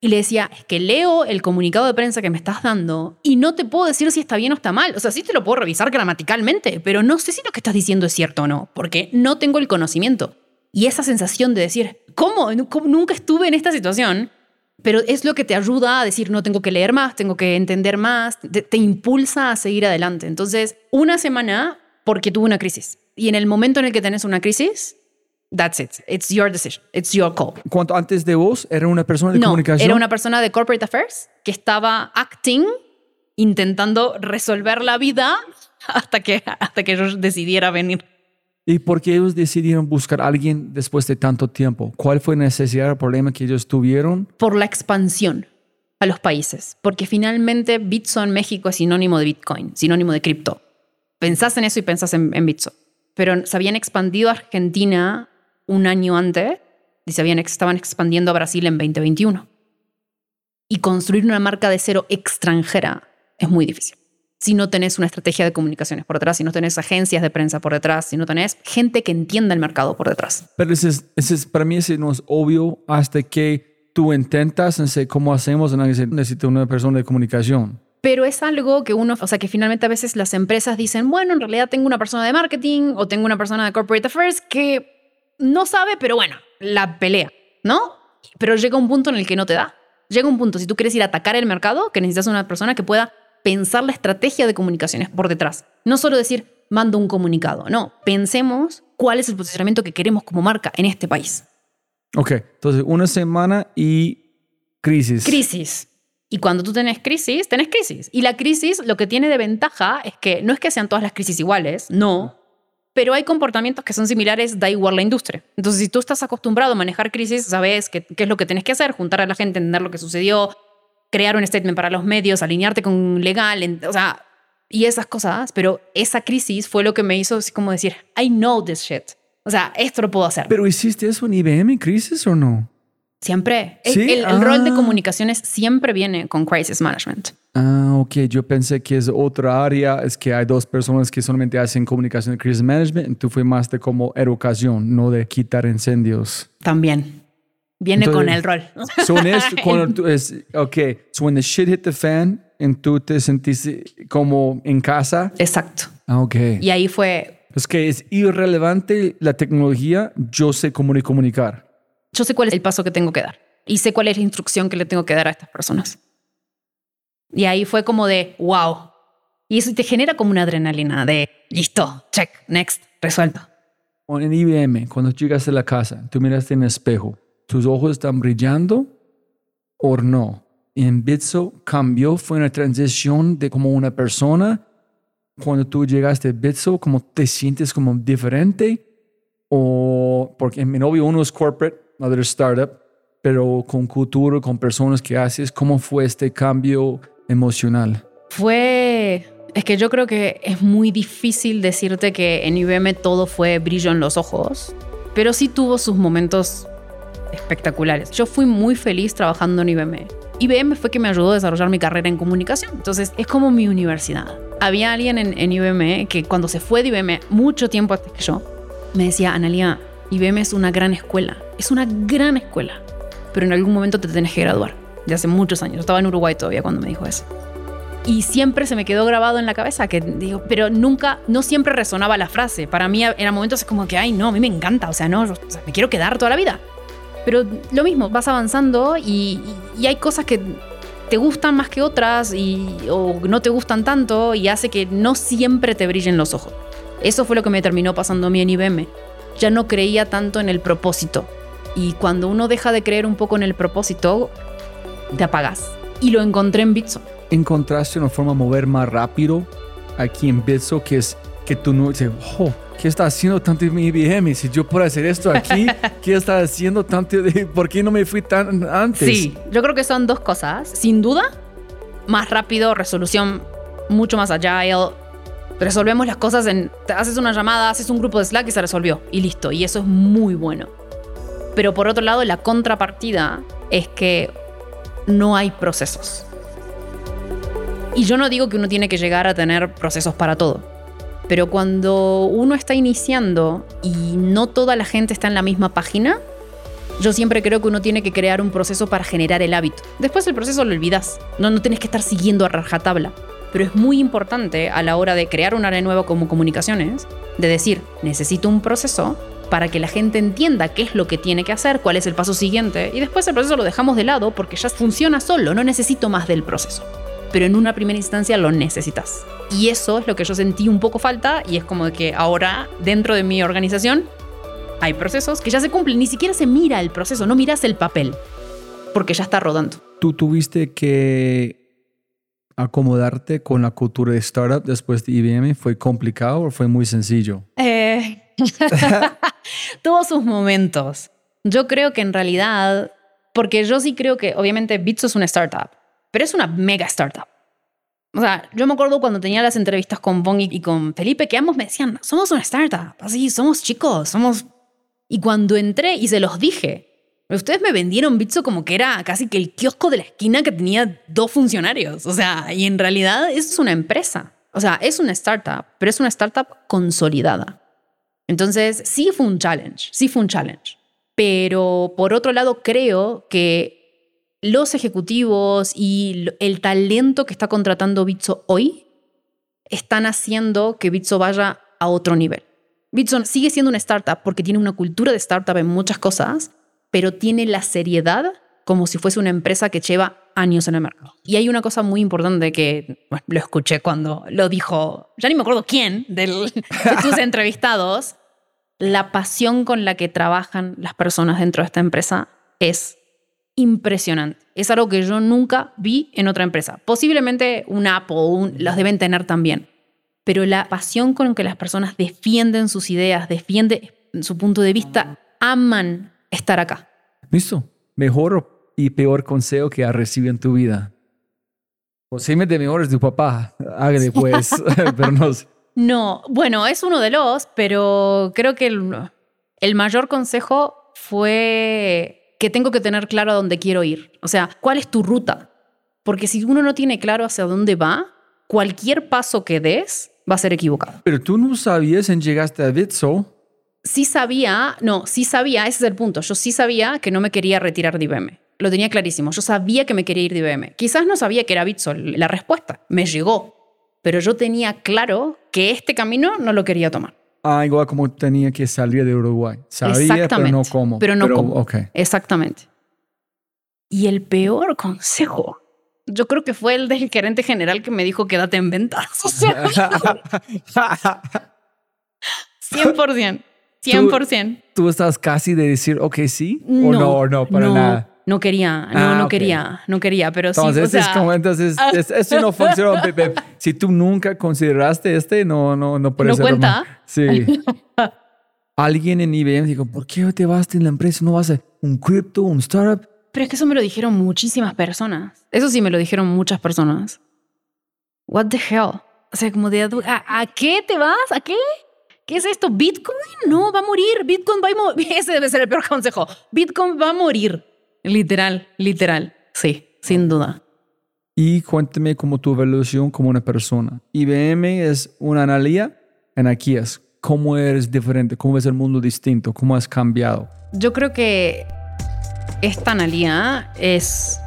y le decía, es que leo el comunicado de prensa que me estás dando y no te puedo decir si está bien o está mal. O sea, sí te lo puedo revisar gramaticalmente, pero no sé si lo que estás diciendo es cierto o no, porque no tengo el conocimiento. Y esa sensación de decir, ¿cómo? ¿Cómo? Nunca estuve en esta situación, pero es lo que te ayuda a decir, no tengo que leer más, tengo que entender más, te, te impulsa a seguir adelante. Entonces, una semana porque tuve una crisis. Y en el momento en el que tenés una crisis, that's it. It's your decision. It's your call. ¿Cuánto antes de vos era una persona de No, comunicación? era una persona de corporate affairs que estaba acting, intentando resolver la vida hasta que, hasta que yo decidiera venir. ¿Y por qué ellos decidieron buscar a alguien después de tanto tiempo? ¿Cuál fue la necesidad o problema que ellos tuvieron? Por la expansión a los países. Porque finalmente Bitso en México es sinónimo de Bitcoin, sinónimo de cripto. Pensás en eso y pensás en, en Bitso. Pero se habían expandido a Argentina un año antes y se habían, estaban expandiendo a Brasil en 2021. Y construir una marca de cero extranjera es muy difícil. Si no tenés una estrategia de comunicaciones por detrás, si no tenés agencias de prensa por detrás, si no tenés gente que entienda el mercado por detrás. Pero ese es, ese es- para mí ese no es obvio hasta que tú intentas, no sé cómo hacemos, en necesito una persona de comunicación. Pero es algo que uno, o sea, que finalmente a veces las empresas dicen, bueno, en realidad tengo una persona de marketing o tengo una persona de corporate affairs que no sabe, pero bueno, la pelea, ¿no? Pero llega un punto en el que no te da. Llega un punto, si tú quieres ir a atacar el mercado, que necesitas una persona que pueda pensar la estrategia de comunicaciones por detrás. No solo decir, mando un comunicado, no, pensemos cuál es el posicionamiento que queremos como marca en este país. Ok, entonces una semana y crisis. Crisis. Y cuando tú tenés crisis, tenés crisis. Y la crisis lo que tiene de ventaja es que no es que sean todas las crisis iguales, no, pero hay comportamientos que son similares, da igual la industria. Entonces, si tú estás acostumbrado a manejar crisis, sabes qué, qué es lo que tenés que hacer, juntar a la gente, entender lo que sucedió, crear un statement para los medios, alinearte con legal, en- o sea, y esas cosas. Pero esa crisis fue lo que me hizo así como decir, I know this shit. O sea, esto lo puedo hacer. ¿Pero hiciste eso en IBM, crisis o no? siempre. ¿Sí? El, el rol de Ah. comunicaciones siempre viene con crisis management. Ah, ok, yo pensé que es otra área, es que hay dos personas que solamente hacen comunicación de crisis management, tú fue más de como educación, no de quitar incendios. También. Viene Entonces- con el rol. So en esto, cuando tú es, ok, so when the shit hit the fan, en tú te sentiste como en casa. Exacto. Ah, ok. Y ahí fue, Es que es irrelevante la tecnología, yo sé cómo ni comunicar. yo sé cuál es el paso que tengo que dar. Y sé cuál es la instrucción que le tengo que dar a estas personas. Y ahí fue como de, wow. Y eso te genera como una adrenalina de, listo, check, next, resuelto. En IBM, cuando llegaste a la casa, tú miraste en el espejo, ¿tus ojos están brillando o no? En Bitso cambió, fue una transición de como una persona. Cuando tú llegaste a Bitso, ¿cómo te sientes como diferente? O porque en mi novio uno es corporate, other es startup, pero con cultura, con personas que haces, ¿cómo fue este cambio emocional? Fue, es que yo creo que es muy difícil decirte que en IBM todo fue brillo en los ojos, pero sí tuvo sus momentos espectaculares. Yo fui muy feliz trabajando en IBM. IBM fue que me ayudó a desarrollar mi carrera en comunicación, entonces es como mi universidad. Había alguien en, en IBM que cuando se fue de IBM mucho tiempo antes que yo, me decía, Analia, IBM es una gran escuela, es una gran escuela, pero en algún momento te tenés que graduar. De hace muchos años, estaba en Uruguay todavía cuando me dijo eso. Y siempre se me quedó grabado en la cabeza que digo, pero nunca, no siempre resonaba la frase. Para mí eran momentos como que, ay, no, a mí me encanta, o sea, no, yo- o me quiero quedar toda la vida. Pero lo mismo, vas avanzando y, hay cosas que te gustan más que otras y, o no te gustan tanto y hace que no siempre te brillen los ojos. Eso fue lo que me terminó pasando a mí en IBM. ya no creía tanto en el propósito. Y cuando uno deja de creer un poco en el propósito, te apagas. Y lo encontré en Bitso. Encontraste una forma de mover más rápido aquí en Bitso que es que tú no dices, oh, ¿qué está haciendo tanto mi IBM? Si yo puedo hacer esto aquí, ¿qué está haciendo tanto? De, ¿Por qué no me fui tan antes? Sí, yo creo que son dos cosas. Sin duda, más rápido, resolución mucho más agile. Resolvemos las cosas en. te haces una llamada, haces un grupo de Slack y se resolvió. Y listo. Y eso es muy bueno. Pero por otro lado, la contrapartida es que no hay procesos. Y yo no digo que uno tiene que llegar a tener procesos para todo. Pero cuando uno está iniciando y no toda la gente está en la misma página, yo siempre creo que uno tiene que crear un proceso para generar el hábito. Después el proceso lo olvidas. No, no tienes que estar siguiendo a rajatabla. Pero es muy importante a la hora de crear un área nueva como comunicaciones, de decir, necesito un proceso para que la gente entienda qué es lo que tiene que hacer, cuál es el paso siguiente, y después el proceso lo dejamos de lado porque ya funciona solo, no necesito más del proceso. Pero en una primera instancia lo necesitas. Y eso es lo que yo sentí un poco falta y es como de que ahora dentro de mi organización hay procesos que ya se cumplen, ni siquiera se mira el proceso, no miras el papel, porque ya está rodando. ¿Tú tuviste que acomodarte con la cultura de startup después de IBM? ¿Fue complicado o fue muy sencillo? Eh, tuvo sus momentos. Yo creo que en realidad, porque yo sí creo que obviamente Bitso es una startup, pero es una mega startup. O sea, yo me acuerdo cuando tenía las entrevistas con Bong y con Felipe, que ambos me decían, somos una startup, así, somos chicos, somos... Y cuando entré y se los dije, ustedes me vendieron Bitso como que era casi que el kiosco de la esquina que tenía dos funcionarios. O sea, y en realidad eso es una empresa. O sea, es una startup, pero es una startup consolidada. Entonces, sí fue un challenge, sí fue un challenge. Pero por otro lado, creo que los ejecutivos y el talento que está contratando Bitso hoy están haciendo que Bitso vaya a otro nivel. Bitso sigue siendo una startup porque tiene una cultura de startup en muchas cosas, pero tiene la seriedad como si fuese una empresa que lleva años en el mercado. Y hay una cosa muy importante que lo escuché cuando lo dijo, ya ni me acuerdo quién, de tus entrevistados, la pasión con la que trabajan las personas dentro de esta empresa es impresionante. Es algo que yo nunca vi en otra empresa. Posiblemente un Apple un, las deben tener también. Pero la pasión con que las personas defienden sus ideas, defienden su punto de vista, aman estar acá. Listo. Mejor y peor consejo que has recibido en tu vida. me de mejor es tu papá. Hágale pues. pero no No, bueno, es uno de los, pero creo que el, el mayor consejo fue que tengo que tener claro a dónde quiero ir. O sea, ¿cuál es tu ruta? Porque si uno no tiene claro hacia dónde va, cualquier paso que des va a ser equivocado. Pero tú no sabías en llegaste a Bitso. Sí sabía, no, sí sabía, ese es el punto. Yo sí sabía que no me quería retirar de IBM. Lo tenía clarísimo. Yo sabía que me quería ir de IBM. Quizás no sabía que era Bitso la respuesta. Me llegó. Pero yo tenía claro que este camino no lo quería tomar. Ah, igual como tenía que salir de Uruguay. Sabía, pero no cómo. Pero no cómo. Exactamente. Y el peor consejo, yo creo que fue el del gerente general que me dijo quédate en ventas. O sea, 100%. 100%. ¿Tú, ¿Tú, estás casi de decir, ok, sí? ¿O no, no, para nada? No quería, no, ah, no quería, no quería, pero sí. Entonces, es como, entonces, esto no funcionó. si tú nunca consideraste este, no, no, no puede ¿No cuenta? Sí. Alguien en IBM dijo, ¿por qué te vas de la empresa? ¿No vas a un cripto, un startup? Pero es que eso me lo dijeron muchísimas personas. Eso sí me lo dijeron muchas personas. What the hell? O sea, como de, ¿a, ¿a qué te vas? ¿A qué? ¿Qué es esto? ¿Bitcoin? No, va a morir. Bitcoin va a morir. Ese debe ser el peor consejo. Bitcoin va a morir. Literal, literal. Sí, sin duda. Y cuéntame cómo tu evolución como una persona. IBM es una analía en aquí es. ¿Cómo eres diferente? ¿Cómo ves el mundo distinto? ¿Cómo has cambiado? Yo creo que esta analía es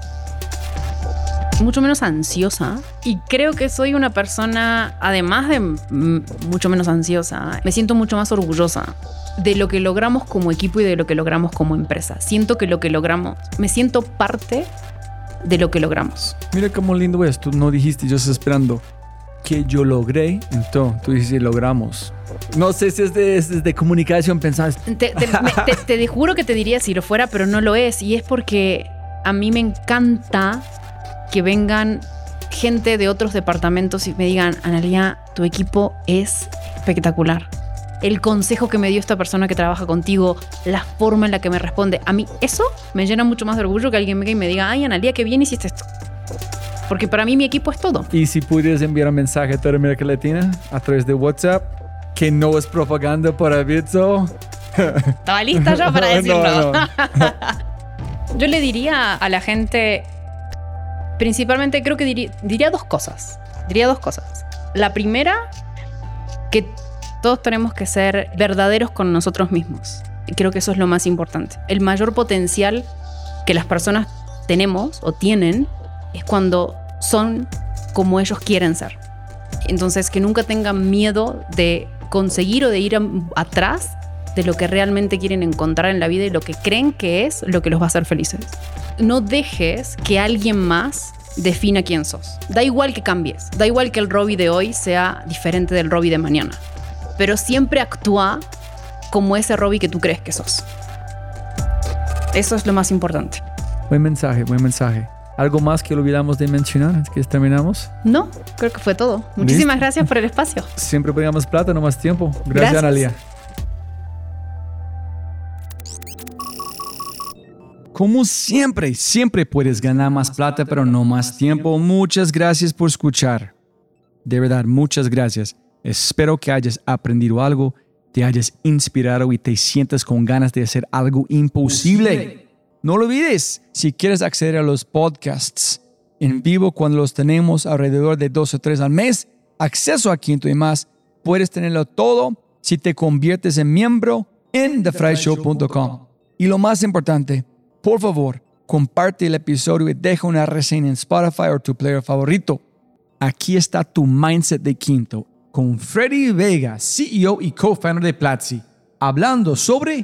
mucho menos ansiosa y creo que soy una persona, además de mucho menos ansiosa, me siento mucho más orgullosa de lo que logramos como equipo y de lo que logramos como empresa. Siento que lo que logramos, me siento parte de lo que logramos. Mira cómo lindo es, tú no dijiste, yo estoy esperando. que yo logré, entonces tú dices, logramos. No sé si es de, es de comunicación, pensás. Te, te- me- te- te juro que te diría si lo fuera, pero no lo es. Y es porque a mí me encanta que vengan gente de otros departamentos y me digan, Analia, tu equipo es espectacular. El consejo que me dio esta persona que trabaja contigo, la forma en la que me responde, a mí eso me llena mucho más de orgullo que alguien venga y me diga, ay, Analia, qué bien hiciste esto. Porque para mí mi equipo es todo. Y si pudieras enviar un mensaje a toda América Latina a través de WhatsApp, que no es propaganda para Bitso. Estaba lista ya para No, decirlo. no. Yo le diría a la gente, principalmente creo que diría, diría dos cosas. Diría dos cosas. La primera, que todos tenemos que ser verdaderos con nosotros mismos. Creo que eso es lo más importante. El mayor potencial que las personas tenemos o tienen es cuando son como ellos quieren ser. Entonces, que nunca tengan miedo de conseguir o de ir atrás de lo que realmente quieren encontrar en la vida y lo que creen que es lo que los va a hacer felices. No dejes que alguien más defina quién sos. Da igual que cambies, da igual que el Robbie de hoy sea diferente del Robbie de mañana, pero siempre actúa como ese Robbie que tú crees que sos. Eso es lo más importante. Buen mensaje, buen mensaje. ¿Algo más que olvidamos de mencionar antes que terminamos? No, creo que fue todo. Muchísimas gracias por el espacio. Siempre pegamos plata, no más tiempo. Gracias, Gracias. Analia. Como siempre, siempre puedes ganar más plata, pero no más tiempo. Muchas gracias por escuchar. De verdad, muchas gracias. Espero que hayas aprendido algo, te hayas inspirado y te sientas con ganas de hacer algo imposible. No lo olvides, si quieres acceder a los podcasts en vivo cuando los tenemos alrededor de dos o tres al mes, acceso a Quinto y más, puedes tenerlo todo si te conviertes en miembro en thefryshow.com. Y lo más importante, por favor, comparte el episodio y deja una reseña en Spotify o tu player favorito. Aquí está tu mindset de Quinto con Freddy Vega, CEO y co-founder de Platzi, hablando sobre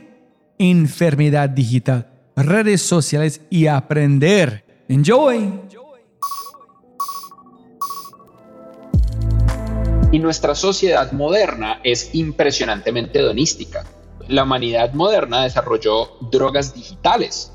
enfermedad digital, redes sociales y aprender. Enjoy. Y nuestra sociedad moderna es impresionantemente hedonística. La humanidad moderna desarrolló drogas digitales.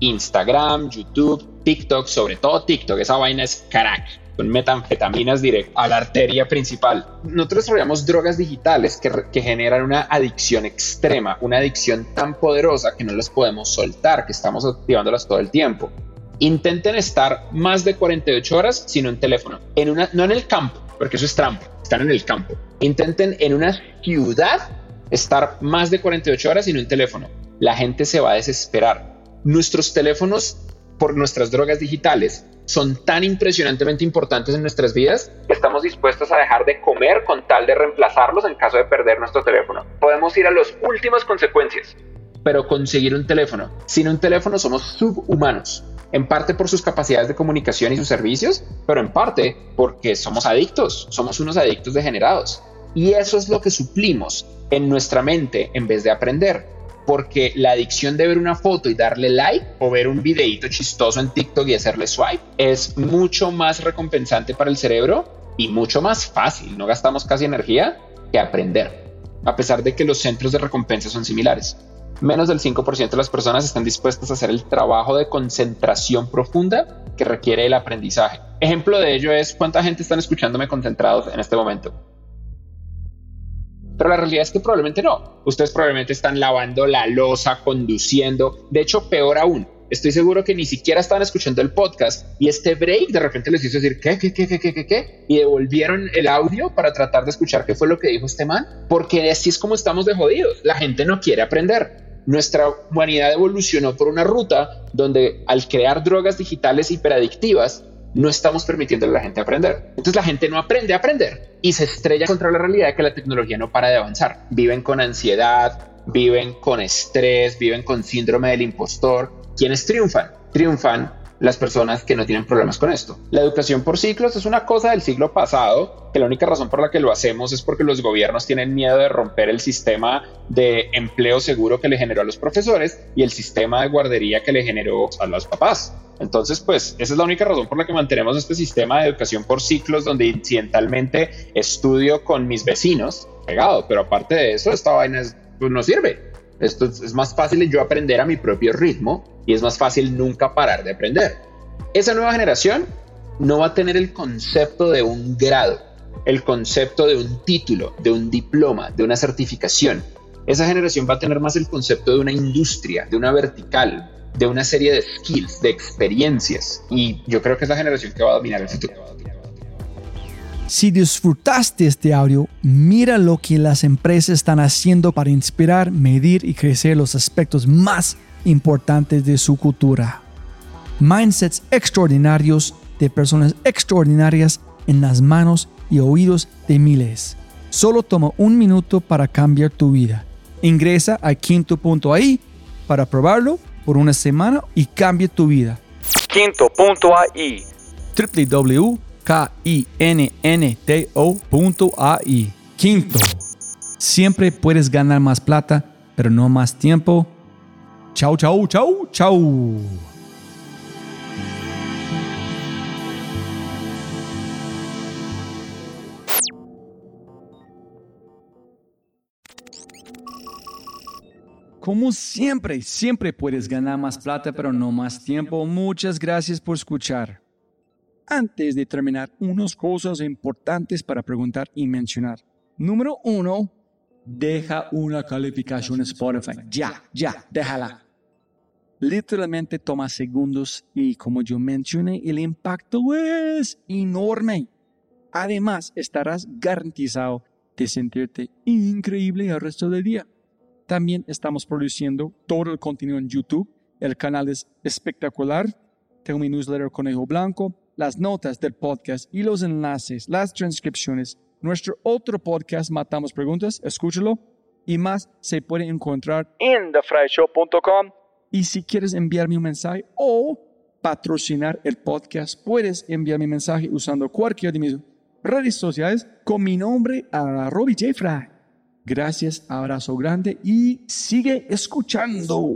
Instagram, YouTube, TikTok, sobre todo TikTok, esa vaina es crack. Son metanfetaminas directo a la arteria principal. Nosotros desarrollamos drogas digitales que, que generan una adicción extrema, una adicción tan poderosa que no las podemos soltar, que estamos activándolas todo el tiempo. Intenten estar más de 48 horas sin un teléfono. En una, no en el campo, porque eso es trampa. Están en el campo. Intenten en una ciudad estar más de 48 horas sin un teléfono. La gente se va a desesperar. Nuestros teléfonos, por nuestras drogas digitales, son tan impresionantemente importantes en nuestras vidas que estamos dispuestos a dejar de comer con tal de reemplazarlos en caso de perder nuestro teléfono. Podemos ir a las últimas consecuencias, pero conseguir un teléfono. Sin un teléfono somos subhumanos, en parte por sus capacidades de comunicación y sus servicios, pero en parte porque somos adictos, somos unos adictos degenerados. Y eso es lo que suplimos en nuestra mente en vez de aprender. Porque la adicción de ver una foto y darle like o ver un videíto chistoso en TikTok y hacerle swipe es mucho más recompensante para el cerebro y mucho más fácil. No gastamos casi energía que aprender, a pesar de que los centros de recompensa son similares. Menos del 5% de las personas están dispuestas a hacer el trabajo de concentración profunda que requiere el aprendizaje. Ejemplo de ello es cuánta gente están escuchándome concentrados en este momento. Pero la realidad es que probablemente no. Ustedes probablemente están lavando la losa, conduciendo. De hecho, peor aún, estoy seguro que ni siquiera estaban escuchando el podcast y este break de repente les hizo decir, ¿qué, qué, qué, qué, qué, qué? Y devolvieron el audio para tratar de escuchar qué fue lo que dijo este man. Porque así es como estamos de jodidos. La gente no quiere aprender. Nuestra humanidad evolucionó por una ruta donde al crear drogas digitales hiperadictivas, no estamos permitiendo a la gente aprender. Entonces la gente no aprende a aprender y se estrella contra la realidad de que la tecnología no para de avanzar. Viven con ansiedad, viven con estrés, viven con síndrome del impostor. ¿Quiénes triunfan? Triunfan las personas que no tienen problemas con esto. La educación por ciclos es una cosa del siglo pasado, que la única razón por la que lo hacemos es porque los gobiernos tienen miedo de romper el sistema de empleo seguro que le generó a los profesores y el sistema de guardería que le generó a los papás. Entonces, pues esa es la única razón por la que mantenemos este sistema de educación por ciclos donde incidentalmente estudio con mis vecinos pegado, pero aparte de eso, esta vaina pues, no sirve. Esto es, más fácil yo aprender a mi propio ritmo y es más fácil nunca parar de aprender. Esa nueva generación no va a tener el concepto de un grado, el concepto de un título, de un diploma, de una certificación. Esa generación va a tener más el concepto de una industria, de una vertical, de una serie de skills, de experiencias. Y yo creo que es la generación que va a dominar el futuro. Si disfrutaste este audio, mira lo que las empresas están haciendo para inspirar, medir y crecer los aspectos más importantes de su cultura. Mindsets extraordinarios de personas extraordinarias en las manos y oídos de miles. Solo toma un minuto para cambiar tu vida. Ingresa a quinto.ai para probarlo por una semana y cambie tu vida. Quinto.ai www.kinnto.ai Quinto. Siempre puedes ganar más plata, pero no más tiempo. Chau, chau, chau, chau. Como siempre, siempre puedes ganar más plata, pero no más tiempo. Muchas gracias por escuchar. Antes de terminar, unas cosas importantes para preguntar y mencionar. Número uno, deja una calificación Spotify. Ya, ya, déjala. Literalmente toma segundos y como yo mencioné, el impacto es enorme. Además, estarás garantizado de sentirte increíble el resto del día. También estamos produciendo todo el contenido en YouTube. El canal es espectacular. Tengo mi newsletter Conejo Blanco, las notas del podcast y los enlaces, las transcripciones. Nuestro otro podcast, Matamos Preguntas, escúchalo. Y más se puede encontrar en thefryshow.com. Y si quieres enviarme un mensaje o patrocinar el podcast, puedes enviar mi mensaje usando cualquiera de mis redes sociales con mi nombre a Robbie J. Fry. Gracias, abrazo grande y sigue escuchando.